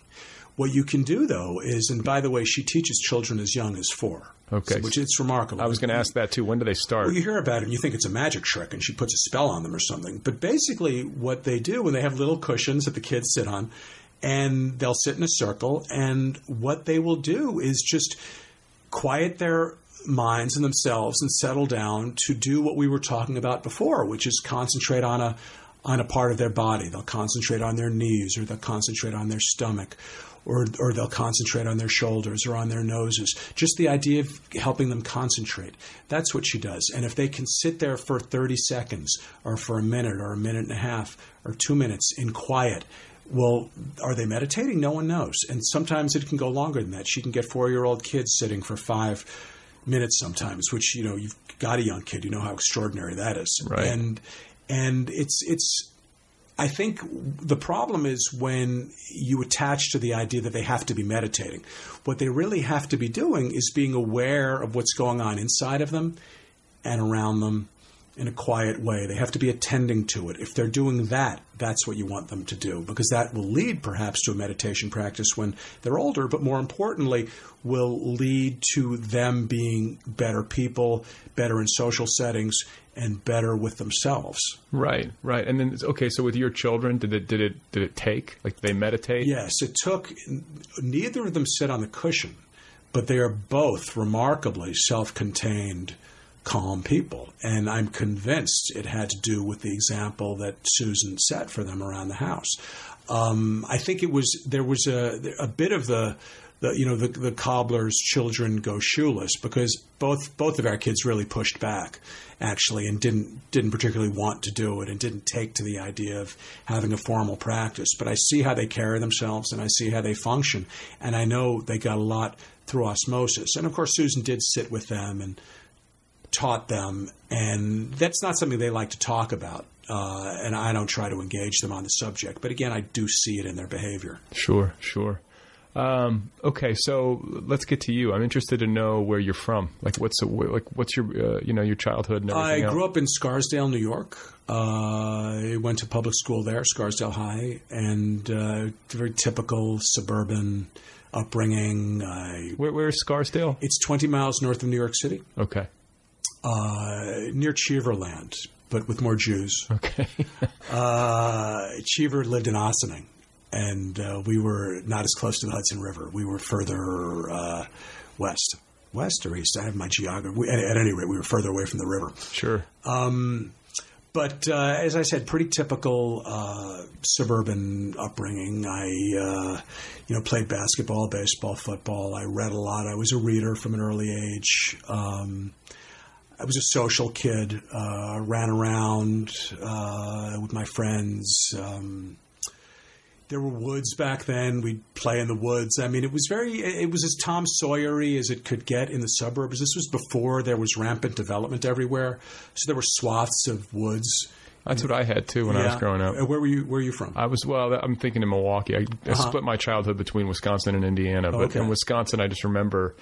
What you can do, though, is, and by the way, she teaches children as young as four. Okay. So- which it's remarkable. I was going to ask that too. When do they start? Well, you hear about it and you think it's a magic trick and she puts a spell on them or something. But basically, what they do when they have little cushions that the kids sit on, and they'll sit in a circle, and what they will do is just quiet their minds and themselves and settle down to do what we were talking about before, which is concentrate on a on a part of their body. They'll concentrate on their knees or they'll concentrate on their stomach or or they'll concentrate on their shoulders or on their noses. Just the idea of helping them concentrate. That's what she does. And if they can sit there for 30 seconds or for a minute or a minute and a half or 2 minutes in quiet, well, are they meditating? No one knows. And sometimes it can go longer than that. She can get 4-year-old kids sitting for 5 minutes sometimes, which you know you've got a young kid, you know how extraordinary that is. Right. And and it's it's I think the problem is when you attach to the idea that they have to be meditating. What they really have to be doing is being aware of what's going on inside of them and around them in a quiet way. They have to be attending to it. If they're doing that, that's what you want them to do because that will lead perhaps to a meditation practice when they're older, but more importantly, will lead to them being better people, better in social settings, and better with themselves. Right, right. And then, okay, so with your children, did it did it did it take? Like they meditate? Yes, it took. Neither of them sit on the cushion, but they are both remarkably self-contained, calm people, and I'm convinced it had to do with the example that Susan set for them around the house. Um, I think it was there was a a bit of the. The, you know the, the cobbler's children go shoeless because both both of our kids really pushed back actually and didn't didn't particularly want to do it and didn't take to the idea of having a formal practice but I see how they carry themselves and I see how they function and I know they got a lot through osmosis and of course Susan did sit with them and taught them and that's not something they like to talk about uh, and I don't try to engage them on the subject but again I do see it in their behavior Sure, sure. Um, okay, so let's get to you. I'm interested to know where you're from. Like, what's the, like what's your uh, you know your childhood I grew up in Scarsdale, New York. Uh, I went to public school there, Scarsdale High, and uh, very typical suburban upbringing. I, Where, where's Scarsdale? it's 20 miles north of New York City, Okay. Uh, near Cheeverland, but with more Jews. Okay. Uh, Cheever lived in Ossining, and uh, we were not as close to the Hudson River. We were further uh, west. West or east? I have my geography. We, at, at any rate, we were further away from the river. sure. Um, but uh, as I said, pretty typical uh, suburban upbringing. I, uh, you know, played basketball, baseball, football. I read a lot. I was a reader from an early age. Um, I was a social kid. Uh, ran around uh, with my friends. Um, there were woods back then. We'd play in the woods. I mean, it was very, it was as Tom Sawyery as it could get in the suburbs. This was before there was rampant development everywhere. So there were swaths of woods. That's what I had too when I was growing up. Where were you? Where are you from? I was well. I'm thinking in Milwaukee. I, I Uh-huh. split my childhood between Wisconsin and Indiana, but Okay. in Wisconsin, I just remember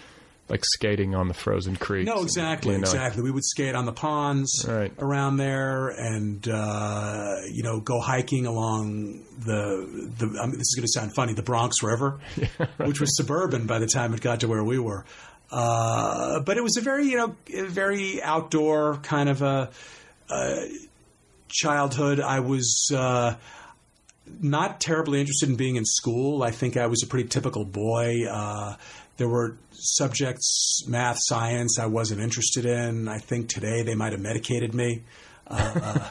like skating on the frozen creeks. No, exactly, you know. exactly. We would skate on the ponds Right. around there, and uh, you know, go hiking along the the. I mean, this is going to sound funny, the Bronx River, which was suburban by the time it got to where we were. Uh, but it was a very, you know, very outdoor kind of a, uh childhood. I was. Uh, not terribly interested in being in school. I think I was a pretty typical boy. Uh, there were subjects, math, science, I wasn't interested in. I think today they might have medicated me, uh,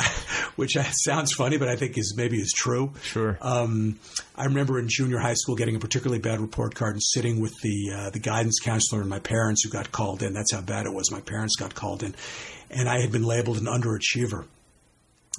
which sounds funny, but I think is maybe is true. Sure. Um, I remember in junior high school getting a particularly bad report card and sitting with the uh, the guidance counselor and my parents who got called in. That's how bad it was. My parents got called in, and I had been labeled an underachiever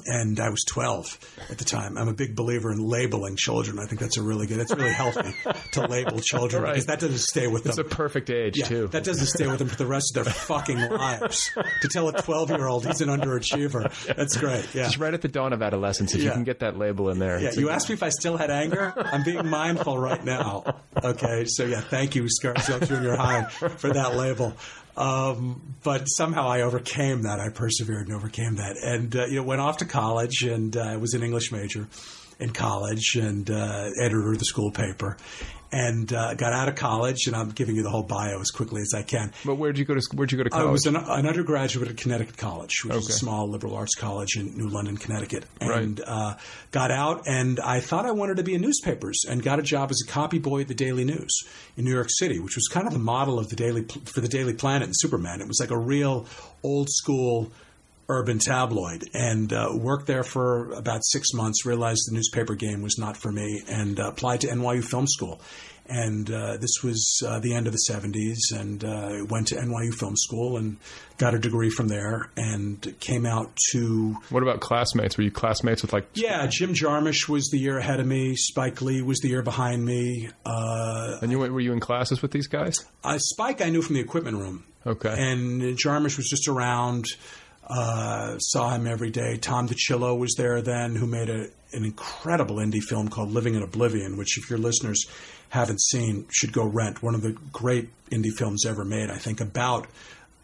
and I was 12 at the time. I'm a big believer in labeling children. I think that's a really good, It's really healthy to label children Right. because that doesn't stay with them. It's a perfect age yeah, too. that doesn't stay with them for the rest of their fucking lives. to tell a 12 year old he's an underachiever, that's great. Yeah. Just right at the dawn of adolescence, if you can get that label in there. Yeah, you asked me if I still had anger. I'm being mindful right now. Okay, so yeah, thank you, Scarsdale Junior High, for that label. Um, but somehow I overcame that. I persevered and overcame that, and uh, you know, went off to college and uh, was an English major in college and uh, editor of the school paper, and uh, got out of college. And I'm giving you the whole bio as quickly as I can. But where'd you go to? Where'd you go to college? I was an, an undergraduate at Connecticut College, which is a small liberal arts college in New London, Connecticut, Right. and uh, got out. And I thought I wanted to be in newspapers, and got a job as a copy boy at the Daily News in New York City, which was kind of the model of the Daily for the Daily Planet and Superman. It was like a real old school urban tabloid and uh, worked there for about six months realized the newspaper game was not for me and uh, applied to nyu film school and uh, this was uh, the end of the 70s and uh, went to nyu film school and got a degree from there and came out to what about classmates? Were you classmates with like? yeah jim jarmusch was the year ahead of me spike lee was the year behind me uh, And you went- were you in classes with these guys? uh, spike i knew from the equipment room Okay. and Jarmusch was just around. Uh, saw him every day. Tom DiCillo was there then, who made a, an incredible indie film called Living in Oblivion, which, if your listeners haven't seen, should go rent. One of the great indie films ever made, I think, about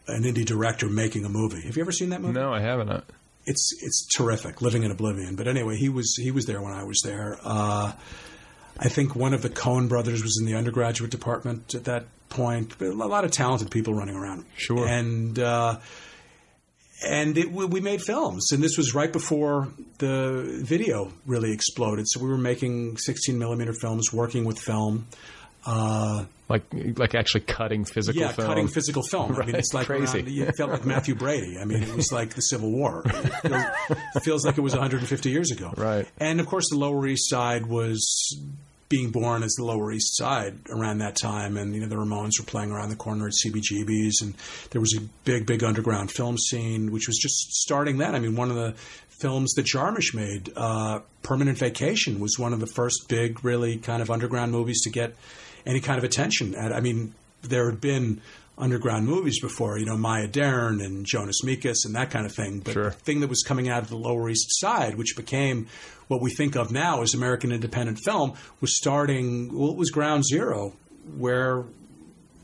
an indie director making a movie. Have you ever seen that movie? no, I haven't. Uh, it's it's terrific, Living in Oblivion. But anyway, he was he was there when I was there. Uh, I think one of the Coen brothers was in the undergraduate department at that point. A lot of talented people running around. Sure. And uh, and it, we we made films, and this was right before the video really exploded. So we were making 16 millimeter films, working with film. Uh, like like actually cutting physical yeah, film. cutting physical film. I mean, it's like crazy. around- it felt like Mathew Brady. I mean, it was like the Civil War. It feels, it feels like it was 150 years ago. Right. And of course, the Lower East Side was being born as the Lower East Side around that time, and you know the Ramones were playing around the corner at CBGB's, and there was a big, big underground film scene, which was just starting then. I mean, one of the films that Jarmusch made, uh, Permanent Vacation, was one of the first big, really kind of underground movies to get any kind of attention. I mean, there had been underground movies before, you know, Maya Deren and Jonas Mekas and that kind of thing. But Sure. the thing that was coming out of the Lower East Side, which became what we think of now as American independent film, was starting, well, it was ground zero, where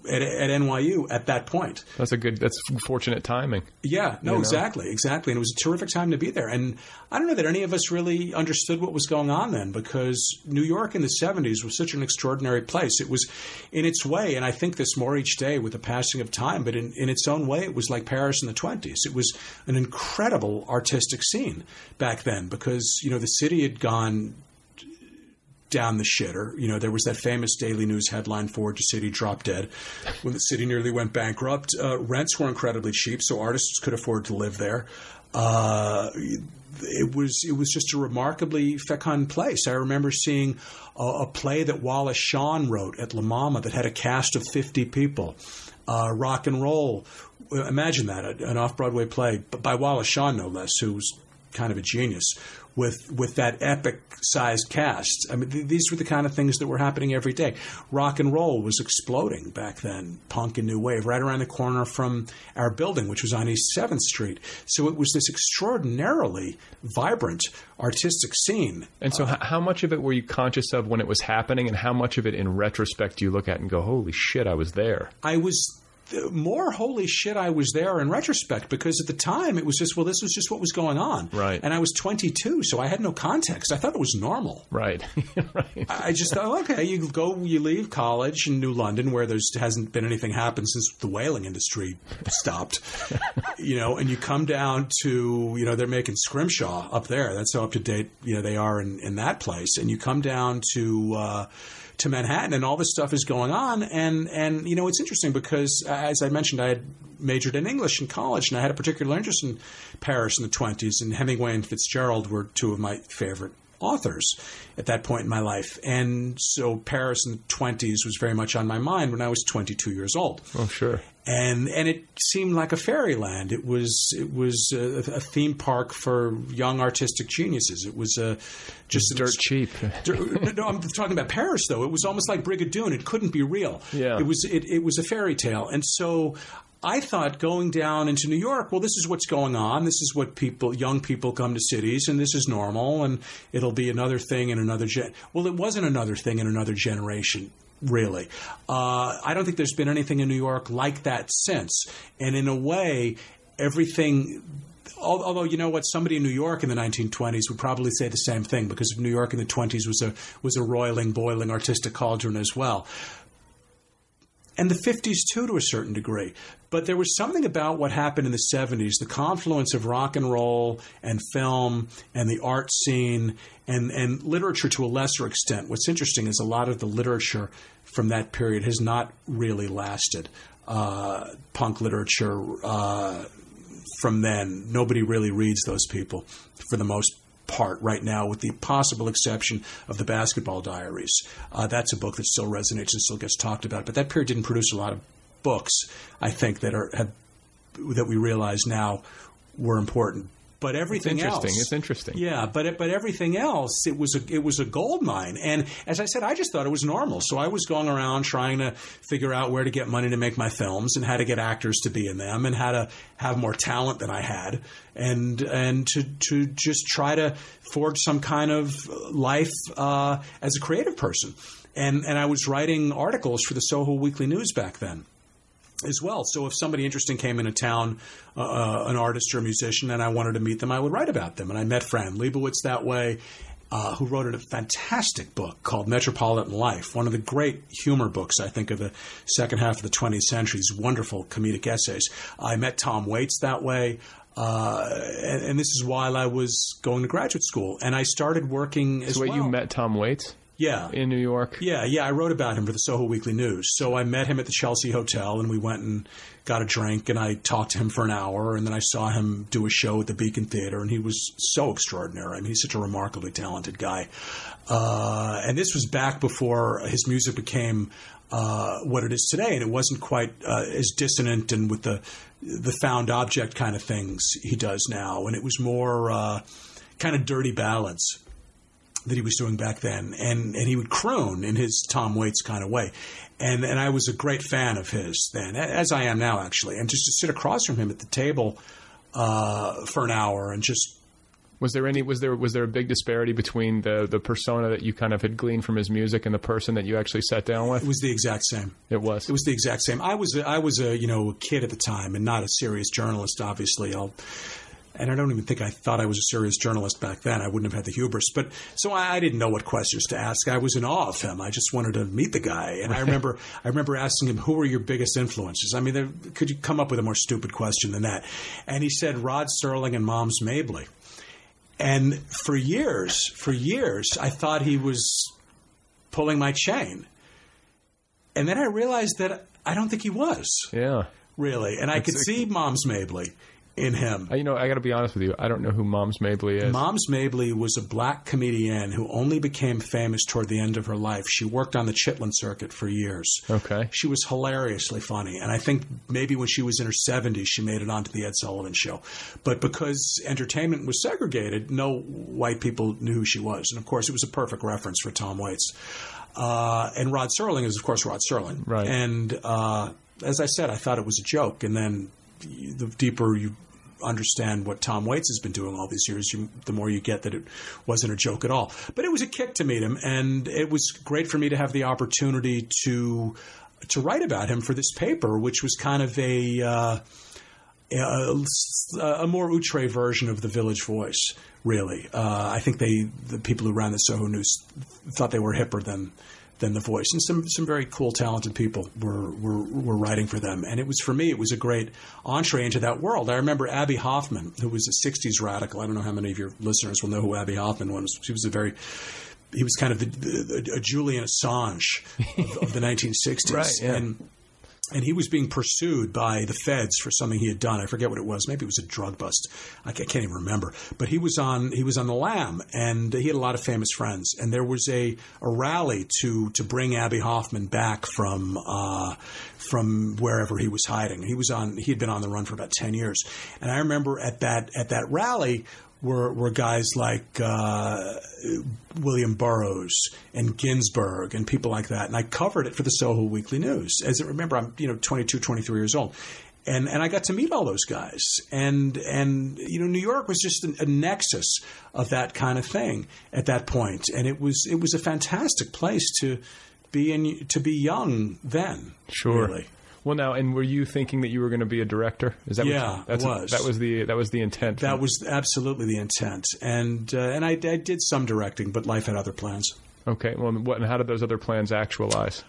at, at NYU at that point. That's a good. That's fortunate timing. Yeah, no, You know? exactly, exactly. And it was a terrific time to be there. And I don't know that any of us really understood what was going on then because New York in the 70s was such an extraordinary place. It was in its way, and I think this more each day with the passing of time, but in, in its own way, it was like Paris in the 20s. It was an incredible artistic scene back then because, you know, the city had gone down the shitter. You know, there was that famous Daily News headline, Ford to City, Drop Dead, when the city nearly went bankrupt. Uh, rents were incredibly cheap, so artists could afford to live there. Uh, it was it was just a remarkably fecund place. I remember seeing a, a play that Wallace Shawn wrote at La Mama that had a cast of 50 people. Uh, rock and roll. Imagine that, an off Broadway play by Wallace Shawn, no less, who was kind of a genius with with that epic sized cast. I mean, th- these were the kind of things that were happening every day. Rock and roll was exploding back then. Punk and new wave, right around the corner from our building, which was on East Seventh Street. So it was this extraordinarily vibrant artistic scene. And so, h- how much of it were you conscious of when it was happening, and how much of it, in retrospect, do you look at and go, "Holy shit, I was there"? I was more holy shit I was there in retrospect because at the time it was just well this was just what was going on Right. and I was 22 so I had no context I thought it was normal Right. right. I just thought okay you go you leave college in New London where there's hasn't been anything happen since the whaling industry stopped you know and you come down to you know they're making scrimshaw up there that's how up to date you know they are in, in that place and you come down to uh, to Manhattan, and all this stuff is going on. And and you know, it's interesting because uh, as I mentioned, I had majored in English in college, and I had a particular interest in Paris in the twenties. And Hemingway and Fitzgerald were two of my favorite authors at that point in my life. And so Paris in the twenties was very much on my mind when I was twenty two years old Oh, sure. and and it seemed like a fairyland. It was it was a, a theme park for young artistic geniuses. It was a just dirt cheap. Dirt- no, I'm talking about Paris though. It was almost like Brigadoon. It couldn't be real. Yeah. it was it, it was a fairy tale, and so. I thought going down into New York, well, this is what's going on. This is what people, young people come to cities, and this is normal, and it'll be another thing in another gen. Well, it wasn't another thing in another generation really. Uh, I don't think there's been anything in New York like that since. And in a way, everything. Although you know what, somebody in New York in the 1920s would probably say the same thing because New York in the 20s was a was a roiling, boiling artistic cauldron as well and the 50s too to a certain degree. But there was something about what happened in the 70s, the confluence of rock and roll and film and the art scene and, and literature to a lesser extent. What's interesting is a lot of the literature from that period has not really lasted. Uh, punk literature uh, from then, nobody really reads those people for the most part right now, with the possible exception of the Basketball Diaries. Uh, that's a book that still resonates and still gets talked about. But that period didn't produce a lot of books, I think, that are have, that we realize now were important. But everything interesting. else, It's interesting. yeah, but it, but everything else, it was a it was a gold mine. And as I said, I just thought it was normal. So I was going around trying to figure out where to get money to make my films and how to get actors to be in them and how to have more talent than I had and and to to just try to forge some kind of life uh, as a creative person. And and I was writing articles for the Soho Weekly News back then as well. So if somebody interesting came into town, uh, uh, an artist or a musician, and I wanted to meet them, I would write about them. And I met Fran Lebowitz that way, uh, who wrote a fantastic book called Metropolitan Life, one of the great humor books, I think, of the second half of the 20th century. These wonderful comedic essays. I met Tom Waits that way. Uh, and, and this is while I was going to graduate school, and I started working as So, wait, well. you met Tom Waits yeah, in New York? yeah, yeah. I wrote about him for the Soho Weekly News. So I met him at the Chelsea Hotel, and we went and got a drink, and I talked to him for an hour, and then I saw him do a show at the Beacon Theater, and he was so extraordinary. I mean, he's such a remarkably talented guy. Uh, and this was back before his music became uh, what it is today, and it wasn't quite uh, as dissonant and with the the found object kind of things he does now, and it was more uh, kind of dirty ballads that he was doing back then, and and he would croon in his Tom Waits kind of way, and and I was a great fan of his then, as I am now actually, and just to sit across from him at the table uh, for an hour and just Was there any was there was there a big disparity between the the persona that you kind of had gleaned from his music and the person that you actually sat down with? It was the exact same. It was. It was the exact same. I was a, I was a you know a kid at the time and not a serious journalist. Obviously, I'll and I don't even think I thought I was a serious journalist back then. I wouldn't have had the hubris. But so I, I, didn't know what questions to ask. I was in awe of him. I just wanted to meet the guy. And I remember, I remember asking him, "Who were your biggest influences?" I mean, there, could you come up with a more stupid question than that? And he said, "Rod Serling and Moms Mabley." And for years, for years, I thought he was pulling my chain. And then I realized that I don't think he was. Yeah. Really. And I could see Moms Mabley in him. You know, I got to be honest with you. I don't know who Moms Mabley is. Moms Mabley was a black comedian who only became famous toward the end of her life. She worked on the Chitlin circuit for years. Okay. She was hilariously funny. And I think maybe when she was in her 70s, she made it onto the Ed Sullivan show. But because entertainment was segregated, no white people knew who she was. And of course, it was a perfect reference for Tom Waits. Uh, and Rod Serling is, of course, Rod Serling. Right. And uh, as I said, I thought it was a joke. And then the deeper you understand what Tom Waits has been doing all these years, you, the more you get that it wasn't a joke at all. But it was a kick to meet him, and it was great for me to have the opportunity to to write about him for this paper, which was kind of a. Uh, a, a, more outre version of the Village Voice, really. Uh, I think they, the people who ran the Soho News, thought they were hipper than than the voice. And some some very cool, talented people were, were were writing for them. And it was for me, it was a great entree into that world. I remember Abbie Hoffman, who was a '60s radical. I don't know how many of your listeners will know who Abbie Hoffman was. She was a very he was kind of the, the, a Julian Assange of, of the 1960s. right, yeah. And and he was being pursued by the feds for something he had done. I forget what it was. Maybe it was a drug bust. I can't even remember. But he was on he was on the lam, and he had a lot of famous friends. And there was a, a rally to to bring Abbie Hoffman back from uh, from wherever he was hiding. He was on he had been on the run for about ten years. And I remember at that at that rally were, were guys like uh, William Burroughs and Ginsberg and people like that. And I covered it for the Soho Weekly News. As I remember, I'm you know 22, 23 years old. And, and I got to meet all those guys, and and you know New York was just a, a nexus of that kind of thing at that point, and it was it was a fantastic place to be in to be young then. Sure. Really. Well, now, and were you thinking that you were going to be a director? Is that yeah, what, that's it was. that was the that was the intent. That was absolutely the intent, and uh, and I, I, did some directing, but life had other plans. Okay, well, what and how did those other plans actualize?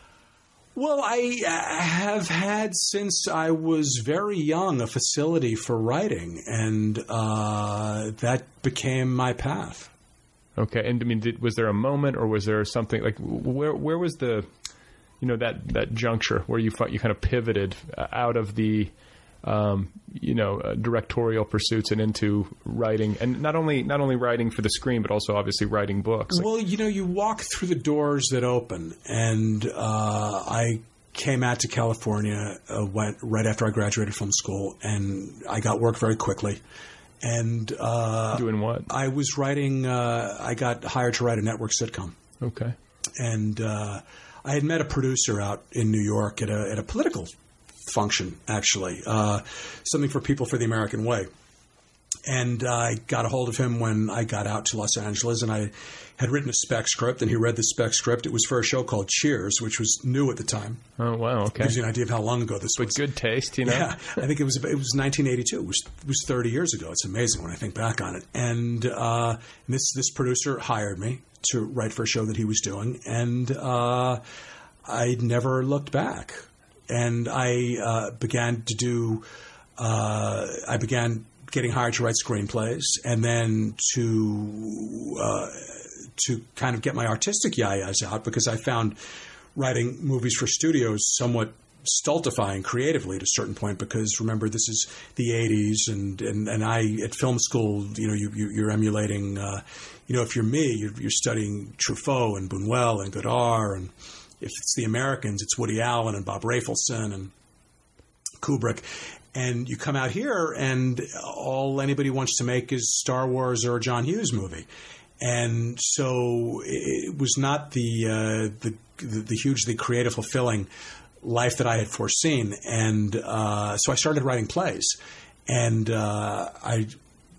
Well, I have had since I was very young a facility for writing, and uh, that became my path. Okay, and I mean, did, was there a moment, or was there something like where where was the you know that that juncture where you you kind of pivoted out of the um, you know uh, directorial pursuits and into writing and not only not only writing for the screen but also obviously writing books. Well you know you walk through the doors that open and uh, I came out to California uh, went right after I graduated from school and I got work very quickly. And uh, doing what? I was writing uh, I got hired to write a network sitcom. Okay. And uh, I had met a producer out in New York at a, at a political function, actually, uh, something for People for the American Way. And I got a hold of him when I got out to Los Angeles, and I had written a spec script, and he read the spec script. It was for a show called Cheers, which was new at the time. Oh wow! Okay, gives you an idea of how long ago this but was. Good taste, you know. Yeah, I think it was it was 1982. It was it was 30 years ago. It's amazing when I think back on it. And, uh, and this this producer hired me to write for a show that he was doing, and uh, I never looked back. And I uh, began to do. Uh, I began getting hired to write screenplays, and then to uh, to kind of get my artistic yayas out because I found writing movies for studios somewhat stultifying creatively at a certain point because remember this is the 80s and, and, and I at film school you know you, you, are emulating uh, you know if you're me you're, you're, studying Truffaut and Buñuel and Godard and if it's the Americans it's Woody Allen and Bob Rafelson and Kubrick. And you come out here and all anybody wants to make is Star Wars or a John Hughes movie and so it was not the, uh, the, the hugely creative fulfilling life that I had foreseen. And uh, so I started writing plays. And uh, I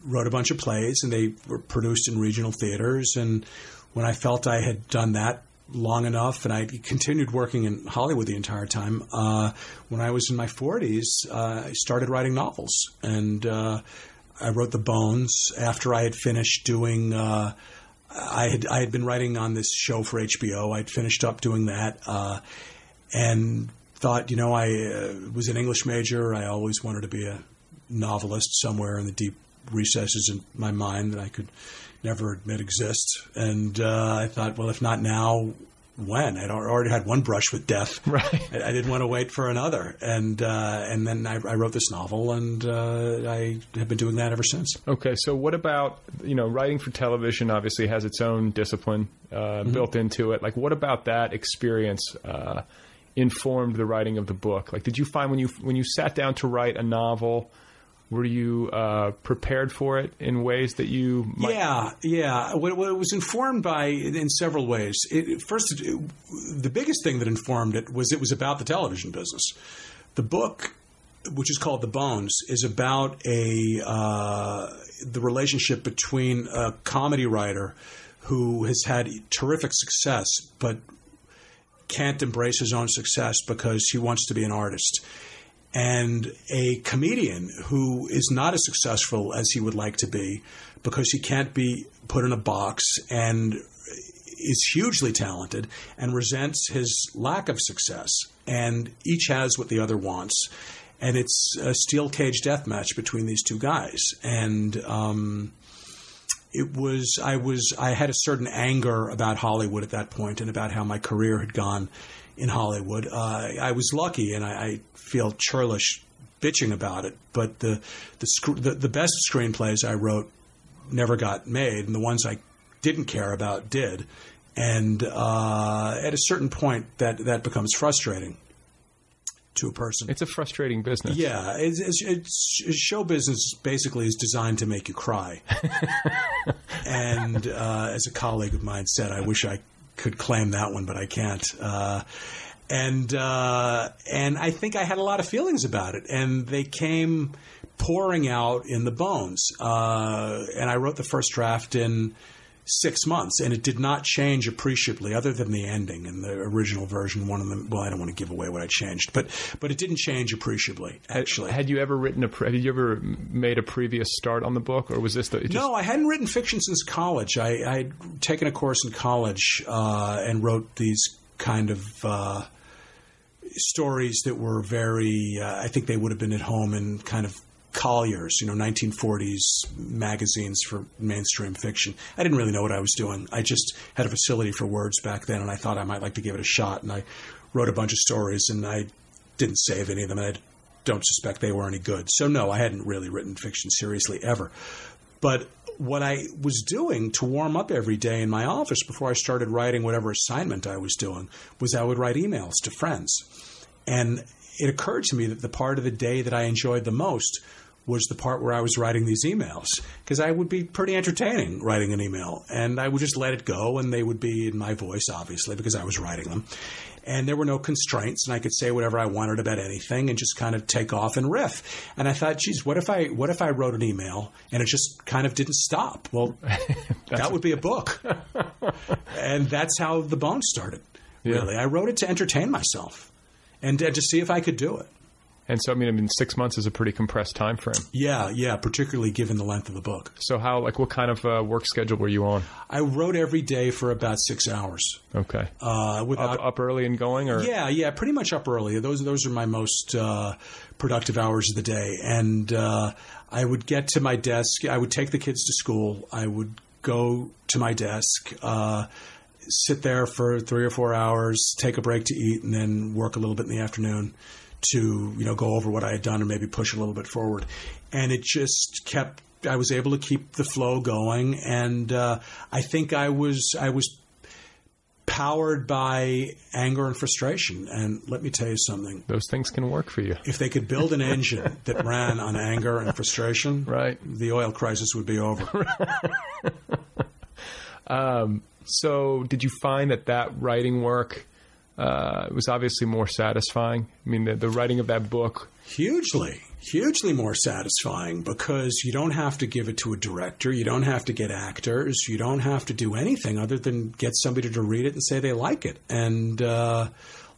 wrote a bunch of plays, and they were produced in regional theaters. And when I felt I had done that long enough, and I continued working in Hollywood the entire time. Uh, when I was in my 40s, uh, I started writing novels, and uh, I wrote The Bones after I had finished doing. Uh, I had I had been writing on this show for HBO. I'd finished up doing that, uh, and thought, you know, I uh, was an English major. I always wanted to be a novelist somewhere in the deep recesses in my mind that I could never admit exists. And uh, I thought, well, if not now, when? I'd already had one brush with death. Right. I, I didn't want to wait for another. And uh, and then I, I, wrote this novel, and uh, I have been doing that ever since. Okay, so what about you know writing for television? Obviously, has its own discipline uh, mm-hmm. built into it. Like, what about that experience? Uh, informed the writing of the book? Like, did you find when you when you sat down to write a novel, were you uh, prepared for it in ways that you? Might- yeah, yeah. What, it was informed by in several ways. It, first, it, the biggest thing that informed it was it was about the television business. The book, which is called The Bones, is about a uh, the relationship between a comedy writer who has had terrific success, but can't embrace his own success because he wants to be an artist and a comedian who is not as successful as he would like to be because he can't be put in a box and is hugely talented and resents his lack of success. And each has what the other wants. And it's a steel cage death match between these two guys. And um, it was, I was, I had a certain anger about Hollywood at that point and about how my career had gone in Hollywood. Uh, I was lucky, and I, I, feel churlish bitching about it. But the the, sc- the the best screenplays I wrote never got made, and the ones I didn't care about did. And uh, at a certain point, that that becomes frustrating to a person. It's a frustrating business. Yeah, it's, it's, it's, show business basically is designed to make you cry. and uh, as a colleague of mine said, I wish I could claim that one, but I can't. Uh, and uh, and I think I had a lot of feelings about it, and they came pouring out in the bones. Uh, and I wrote the first draft in six months, and it did not change appreciably, other than the ending in the original version. One of them, well, I don't want to give away what I changed, but but it didn't change appreciably. Actually, had, had you ever written a? Had you ever made a previous start on the book, or was this the? Just... No, I hadn't written fiction since college. I, I'd taken a course in college uh, and wrote these kind of. Uh, stories that were very, uh, I think they would have been at home in kind of Collier's, you know, 1940s magazines for mainstream fiction. I didn't really know what I was doing. I just had a facility for words back then, and I thought I might like to give it a shot. And I wrote a bunch of stories, and I didn't save any of them, and I don't suspect they were any good. So, no, I hadn't really written fiction seriously ever. But what I was doing to warm up every day in my office before I started writing whatever assignment I was doing was I would write emails to friends. And it occurred to me that the part of the day that I enjoyed the most was the part where I was writing these emails because I would be pretty entertaining writing an email. And I would just let it go and they would be in my voice obviously because I was writing them. And there were no constraints and I could say whatever I wanted about anything and just kind of take off and riff. And I thought geez what if I what if I wrote an email and it just kind of didn't stop? Well that would be a book. And that's how the bones started yeah. really. I wrote it to entertain myself and, and to see if I could do it and so, I mean, I mean, six months is a pretty compressed time frame. Yeah, yeah, particularly given the length of the book. So, how, like, what kind of uh, work schedule were you on? I wrote every day for about six hours. Okay. Uh, without, up, up, early and going, or yeah, yeah, pretty much up early. Those those are my most uh, productive hours of the day, and uh, I would get to my desk. I would take the kids to school. I would go to my desk uh, sit there for three or four hours, take a break to eat, and then work a little bit in the afternoon to you know go over what I had done and maybe push a little bit forward. And it just kept. I was able to keep the flow going, and uh, I think I was I was powered by anger and frustration. And let me tell you something. Those things can work for you. If they could build an engine that ran on anger and frustration, right. the oil crisis would be over. um, so, did you find that that writing work uh, it was obviously more satisfying. I mean, the, the writing of that book. Hugely, hugely more satisfying because you don't have to give it to a director. You don't have to get actors. You don't have to do anything other than get somebody to read it and say they like it. And uh,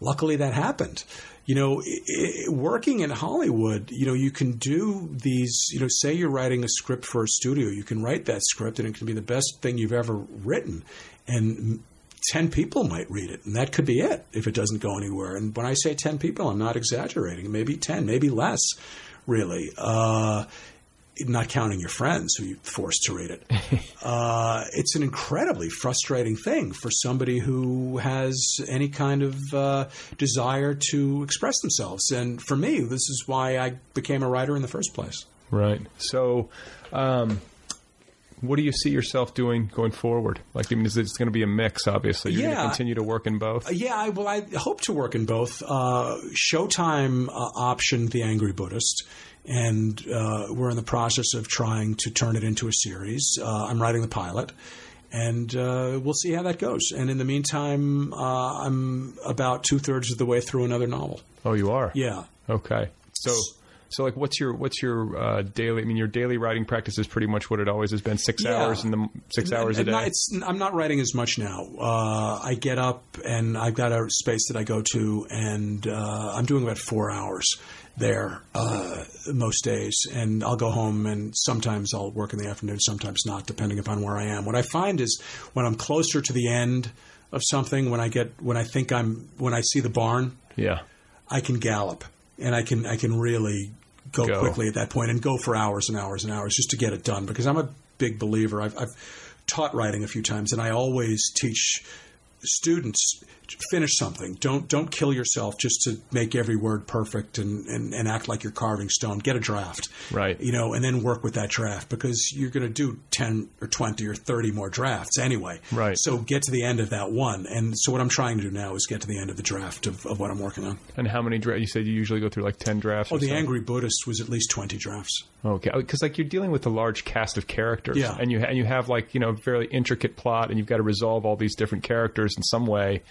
luckily that happened. You know, i i working in Hollywood, you know, you can do these, you know, say you're writing a script for a studio, you can write that script and it can be the best thing you've ever written. And 10 people might read it, and that could be it if it doesn't go anywhere. And when I say 10 people, I'm not exaggerating. Maybe 10, maybe less, really. Uh, not counting your friends who you forced to read it. uh, it's an incredibly frustrating thing for somebody who has any kind of uh, desire to express themselves. And for me, this is why I became a writer in the first place. Right. So, um, what do you see yourself doing going forward? Like, I mean, is it's going to be a mix? Obviously, you're going to Yeah. continue to work in both. Uh, yeah, I, well, I hope to work in both. Uh, Showtime uh, optioned The Angry Buddhist, and uh, we're in the process of trying to turn it into a series. Uh, I'm writing the pilot, and uh, we'll see how that goes. And in the meantime, uh, I'm about two thirds of the way through another novel. Oh, you are. Yeah. Okay. So, so like, what's your what's your uh, daily? I mean, your daily writing practice is pretty much what it always has been: six Yeah. hours in the six N- hours a n- day. not- it's, I'm not writing as much now. Uh, I get up and I've got a space that I go to, and uh, I'm doing about four hours there uh, most days. And I'll go home, and sometimes I'll work in the afternoon, sometimes not, depending upon where I am. What I find is when I'm closer to the end of something, when I get when I think I'm when I see the barn, yeah. I can gallop and I can I can really go, Go. quickly at that point and go for hours and hours and hours just to get it done because I'm a big believer. I've, I've taught writing a few times and I always teach students finish something. Don't don't kill yourself just to make every word perfect and, and, and act like you're carving stone. Get a draft. Right. You know, and then work with that draft because you're going to do 10 or 20 or 30 more drafts anyway. Right. So get to the end of that one. And so what I'm trying to do now is get to the end of the draft of, of what I'm working on. And how many drafts? You said you usually go through like ten drafts. Oh, the? Angry Buddhist was at least 20 drafts. Okay, oh, because like you're dealing with a large cast of characters, Yeah. and you ha- and you have like you know a fairly intricate plot, and you've got to resolve all these different characters in some way.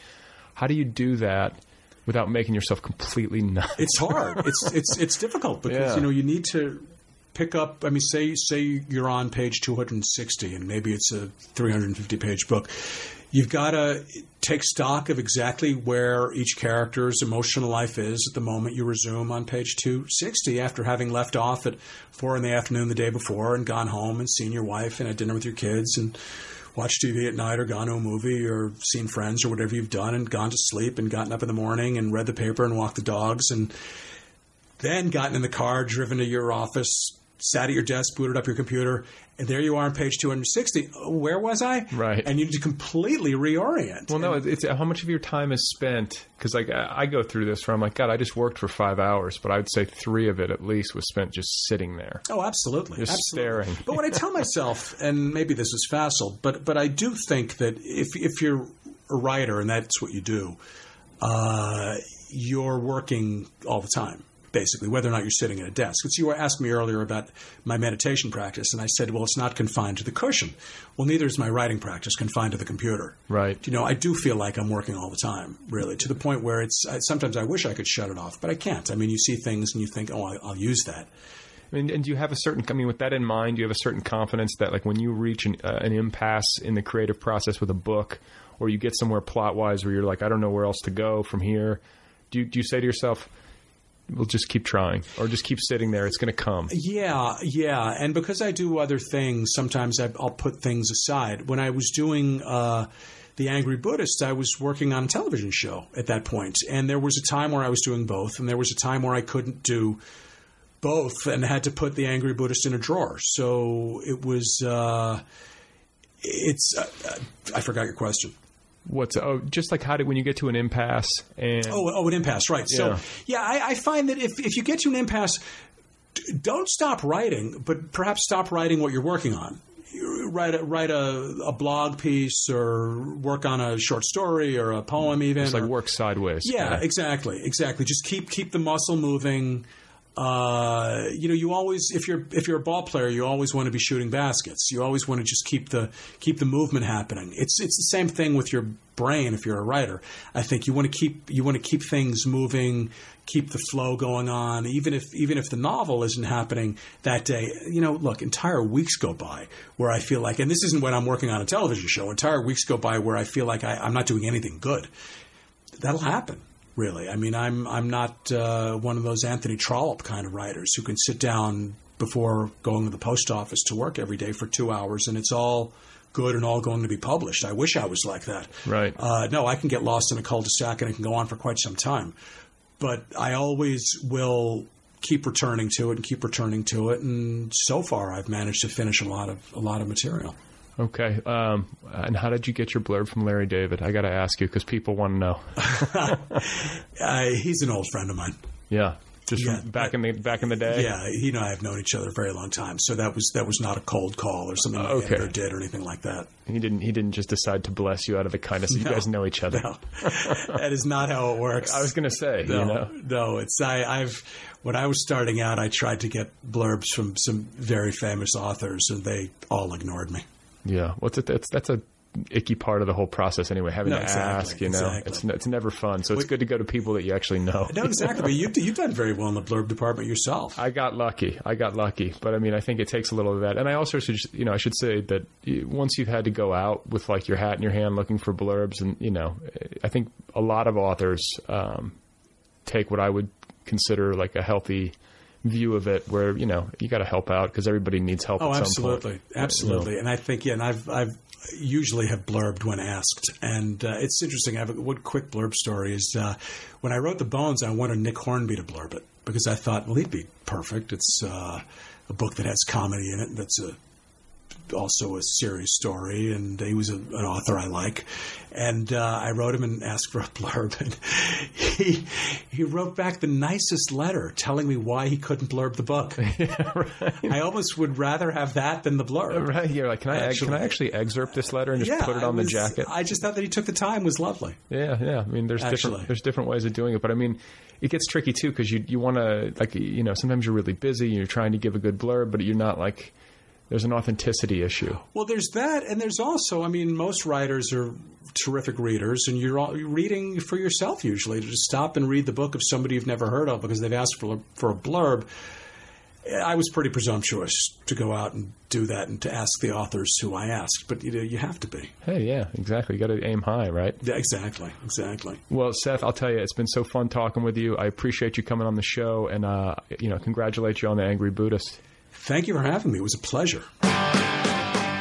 How do you do that without making yourself completely nuts? It's hard. it's it's it's difficult because Yeah. you know you need to pick up. I mean, say say you're on page 260, and maybe it's a 350 page book. You've got to take stock of exactly where each character's emotional life is at the moment you resume on page 260 after having left off at four in the afternoon the day before and gone home and seen your wife and had dinner with your kids and watched TV at night or gone to a movie or seen friends or whatever you've done and gone to sleep and gotten up in the morning and read the paper and walked the dogs and then gotten in the car, driven to your office, sat at your desk, booted up your computer, and there you are on page 260. Where was I? Right. And you need to completely reorient. Well, no, it's how much of your time is spent because like I I go through this where I'm like, God, I just worked for five hours, but I would say three of it at least was spent just sitting there. Oh, absolutely. Just absolutely. staring. but what I tell myself, and maybe this is facile, but but I do think that if if you're a writer and that's what you do, uh, you're working all the time. Basically, whether or not you're sitting at a desk. It's, you were asked me earlier about my meditation practice, and I said, well, it's not confined to the cushion. Well, neither is my writing practice confined to the computer. Right. You know, I do feel like I'm working all the time, really, to the point where it's I, sometimes I wish I could shut it off, but I can't. I mean, you see things and you think, oh, I, I'll use that. Mean, and do you have a certain? I mean, with that in mind, do you have a certain confidence that, like, when you reach an, uh, an impasse in the creative process with a book, or you get somewhere plot wise where you're like, I don't know where else to go from here, do you, do you say to yourself, "We'll just keep trying," or just keep sitting there? It's going to come. Yeah, yeah, and because I do other things, sometimes I, I'll put things aside. When I was doing uh, the Angry Buddhist, I was working on a television show at that point, and there was a time where I was doing both, and there was a time where I couldn't do both, and had to put the Angry Buddhist in a drawer. So it was. Uh, it's. Uh, uh, I forgot your question. What's oh, just like how did when you get to an impasse and Oh, oh, an impasse, right? Yeah. So, yeah, I, I find that if if you get to an impasse, don't stop writing, but perhaps stop writing what you're working on. You Write a, write a, a blog piece or work on a short story or a poem, mm. even. it's like or- work sideways. yeah, kinda. exactly, exactly. Just keep keep the muscle moving. Uh, you know, you always if you're if you're a ball player, you always want to be shooting baskets. You always want to just keep the keep the movement happening. It's it's the same thing with your brain if you're a writer. I think you want to keep you want to keep things moving, keep the flow going on, even if even if the novel isn't happening that day. You know, look, entire weeks go by where I feel like, and this isn't when I'm working on a television show. Entire weeks go by where I feel like I, I'm not doing anything good. That'll happen really. I mean, I'm I'm not uh, one of those Anthony Trollope kind of writers who can sit down before going to the post office to work every day for two hours and it's all good and all going to be published. I wish I was like that. Right. Uh, no, I can get lost in a cul-de-sac and it can go on for quite some time. But I always will keep returning to it and keep returning to it. And so far, I've managed to finish a lot of a lot of material. Okay. Um, and how did you get your blurb from Larry David? I got to ask you because people want to know. uh, he's an old friend of mine. Yeah. Just Yeah. back in the back in the day. Yeah, he and I have known each other a very long time, so that was that was not a cold call or something Uh, okay. editor did or anything like that. He didn't. He didn't just decide to bless you out of the kindness. You No. guys know each other. No, that is not how it works. I was going to say. no, You know. no, it's I, I've when I was starting out, I tried to get blurbs from some very famous authors, and they all ignored me. Yeah. What's it? That's that's a icky part of the whole process anyway. Having No, to exactly, ask. You know. exactly. It's it's never fun. So it's good to go to people that you actually know. No, exactly. but you you've done very well in the blurb department yourself. I got lucky. I got lucky, but I mean, I think it takes a little of that. And I also should, you know, I should say that once you've had to go out with like your hat in your hand looking for blurbs, and you know, I think a lot of authors um, take what I would consider like a healthy view of it, where you know you got to help out because everybody needs help. Oh, at some absolutely, point. absolutely. You know. And I think yeah, and I've I've usually have blurbed when asked, and uh, it's interesting. I have a one quick blurb story is uh, when I wrote the Bones, I wanted Nick Hornby to blurb it because I thought, well, he'd be perfect. It's uh, a book that has comedy in it. That's a also a serious story, and he was a, an author I like. And uh, I wrote him and asked for a blurb, and he he wrote back the nicest letter telling me why he couldn't blurb the book. I almost would rather have that than the blurb. Right, you're like, can I Actually. can I actually excerpt this letter and just Yeah, put it on the jacket? I just thought that he took the time was lovely. Yeah, yeah. I mean, there's Actually. different there's different ways of doing it, but I mean, it gets tricky too because you you want to like you know sometimes you're really busy and you're trying to give a good blurb, but you're not like there's an authenticity issue. Well, there's that, and there's also, I mean, most writers are terrific readers, and you're, all, you're reading for yourself usually. To just stop and read the book of somebody you've never heard of because they've asked for a, for a blurb. I was pretty presumptuous to go out and do that and to ask the authors who I asked, but you know, you have to be. Hey, yeah, exactly. You got to aim high, right? Yeah, exactly, exactly. Well, Seth, I'll tell you, it's been so fun talking with you. I appreciate you coming on the show, and uh, you know, congratulate you on the Angry Buddhist. Thank you for having me. It was a pleasure.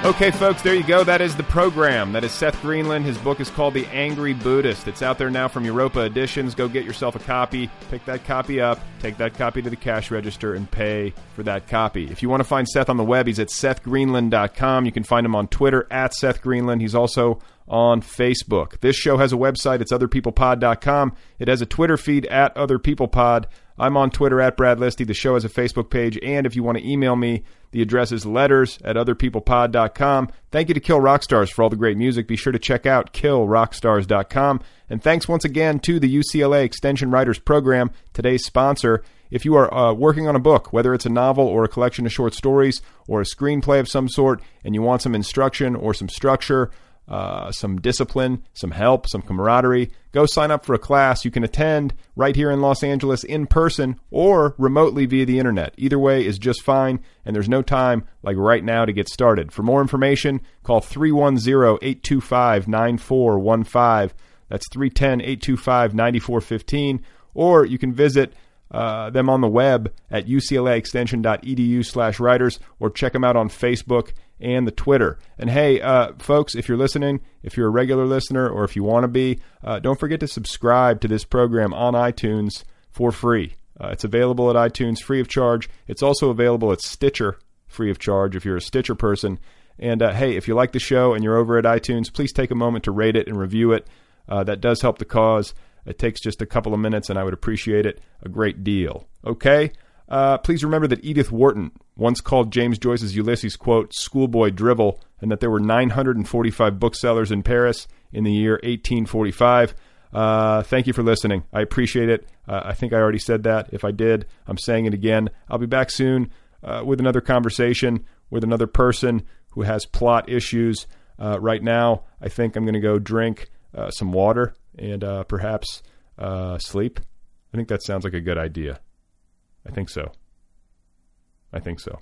Okay, folks, there you go. That is the program. That is Seth Greenland. His book is called The Angry Buddhist. It's out there now from Europa Editions. Go get yourself a copy. Pick that copy up. Take that copy to the cash register and pay for that copy. If you want to find Seth on the web, he's at sethgreenland.com. You can find him on Twitter at Seth Greenland. He's also on Facebook. This show has a website. It's otherpeoplepod.com. It has a Twitter feed at otherpeoplepod. I'm on Twitter at Brad Listi. The show has a Facebook page. And if you want to email me, the address is letters at otherpeoplepod.com. Thank you to Kill Rock Stars for all the great music. Be sure to check out killrockstars.com. And thanks once again to the UCLA Extension Writers Program, today's sponsor. If you are uh, working on a book, whether it's a novel or a collection of short stories or a screenplay of some sort, and you want some instruction or some structure, uh, some discipline, some help, some camaraderie, go sign up for a class you can attend right here in Los Angeles in person or remotely via the internet. Either way is just fine, and there's no time like right now to get started. For more information, call 310 825 9415. That's 310 825 9415. Or you can visit uh, them on the web at uclaextension.edu slash writers or check them out on Facebook and the Twitter. And hey, uh, folks, if you're listening, if you're a regular listener or if you want to be, uh, don't forget to subscribe to this program on iTunes for free. Uh, it's available at iTunes free of charge. It's also available at Stitcher free of charge if you're a Stitcher person. And uh, hey, if you like the show and you're over at iTunes, please take a moment to rate it and review it. That does help the cause. It takes just a couple of minutes, and I would appreciate it a great deal. Okay? Uh, please remember that Edith Wharton once called James Joyce's Ulysses, quote, schoolboy drivel, and that there were 945 booksellers in Paris in the year 1845. Uh, thank you for listening. I appreciate it. Uh, I think I already said that. If I did, I'm saying it again. I'll be back soon uh, with another conversation with another person who has plot issues. Uh, right now, I think I'm going to go drink uh, some water and uh, perhaps sleep. I think that sounds like a good idea. I think so. I think so.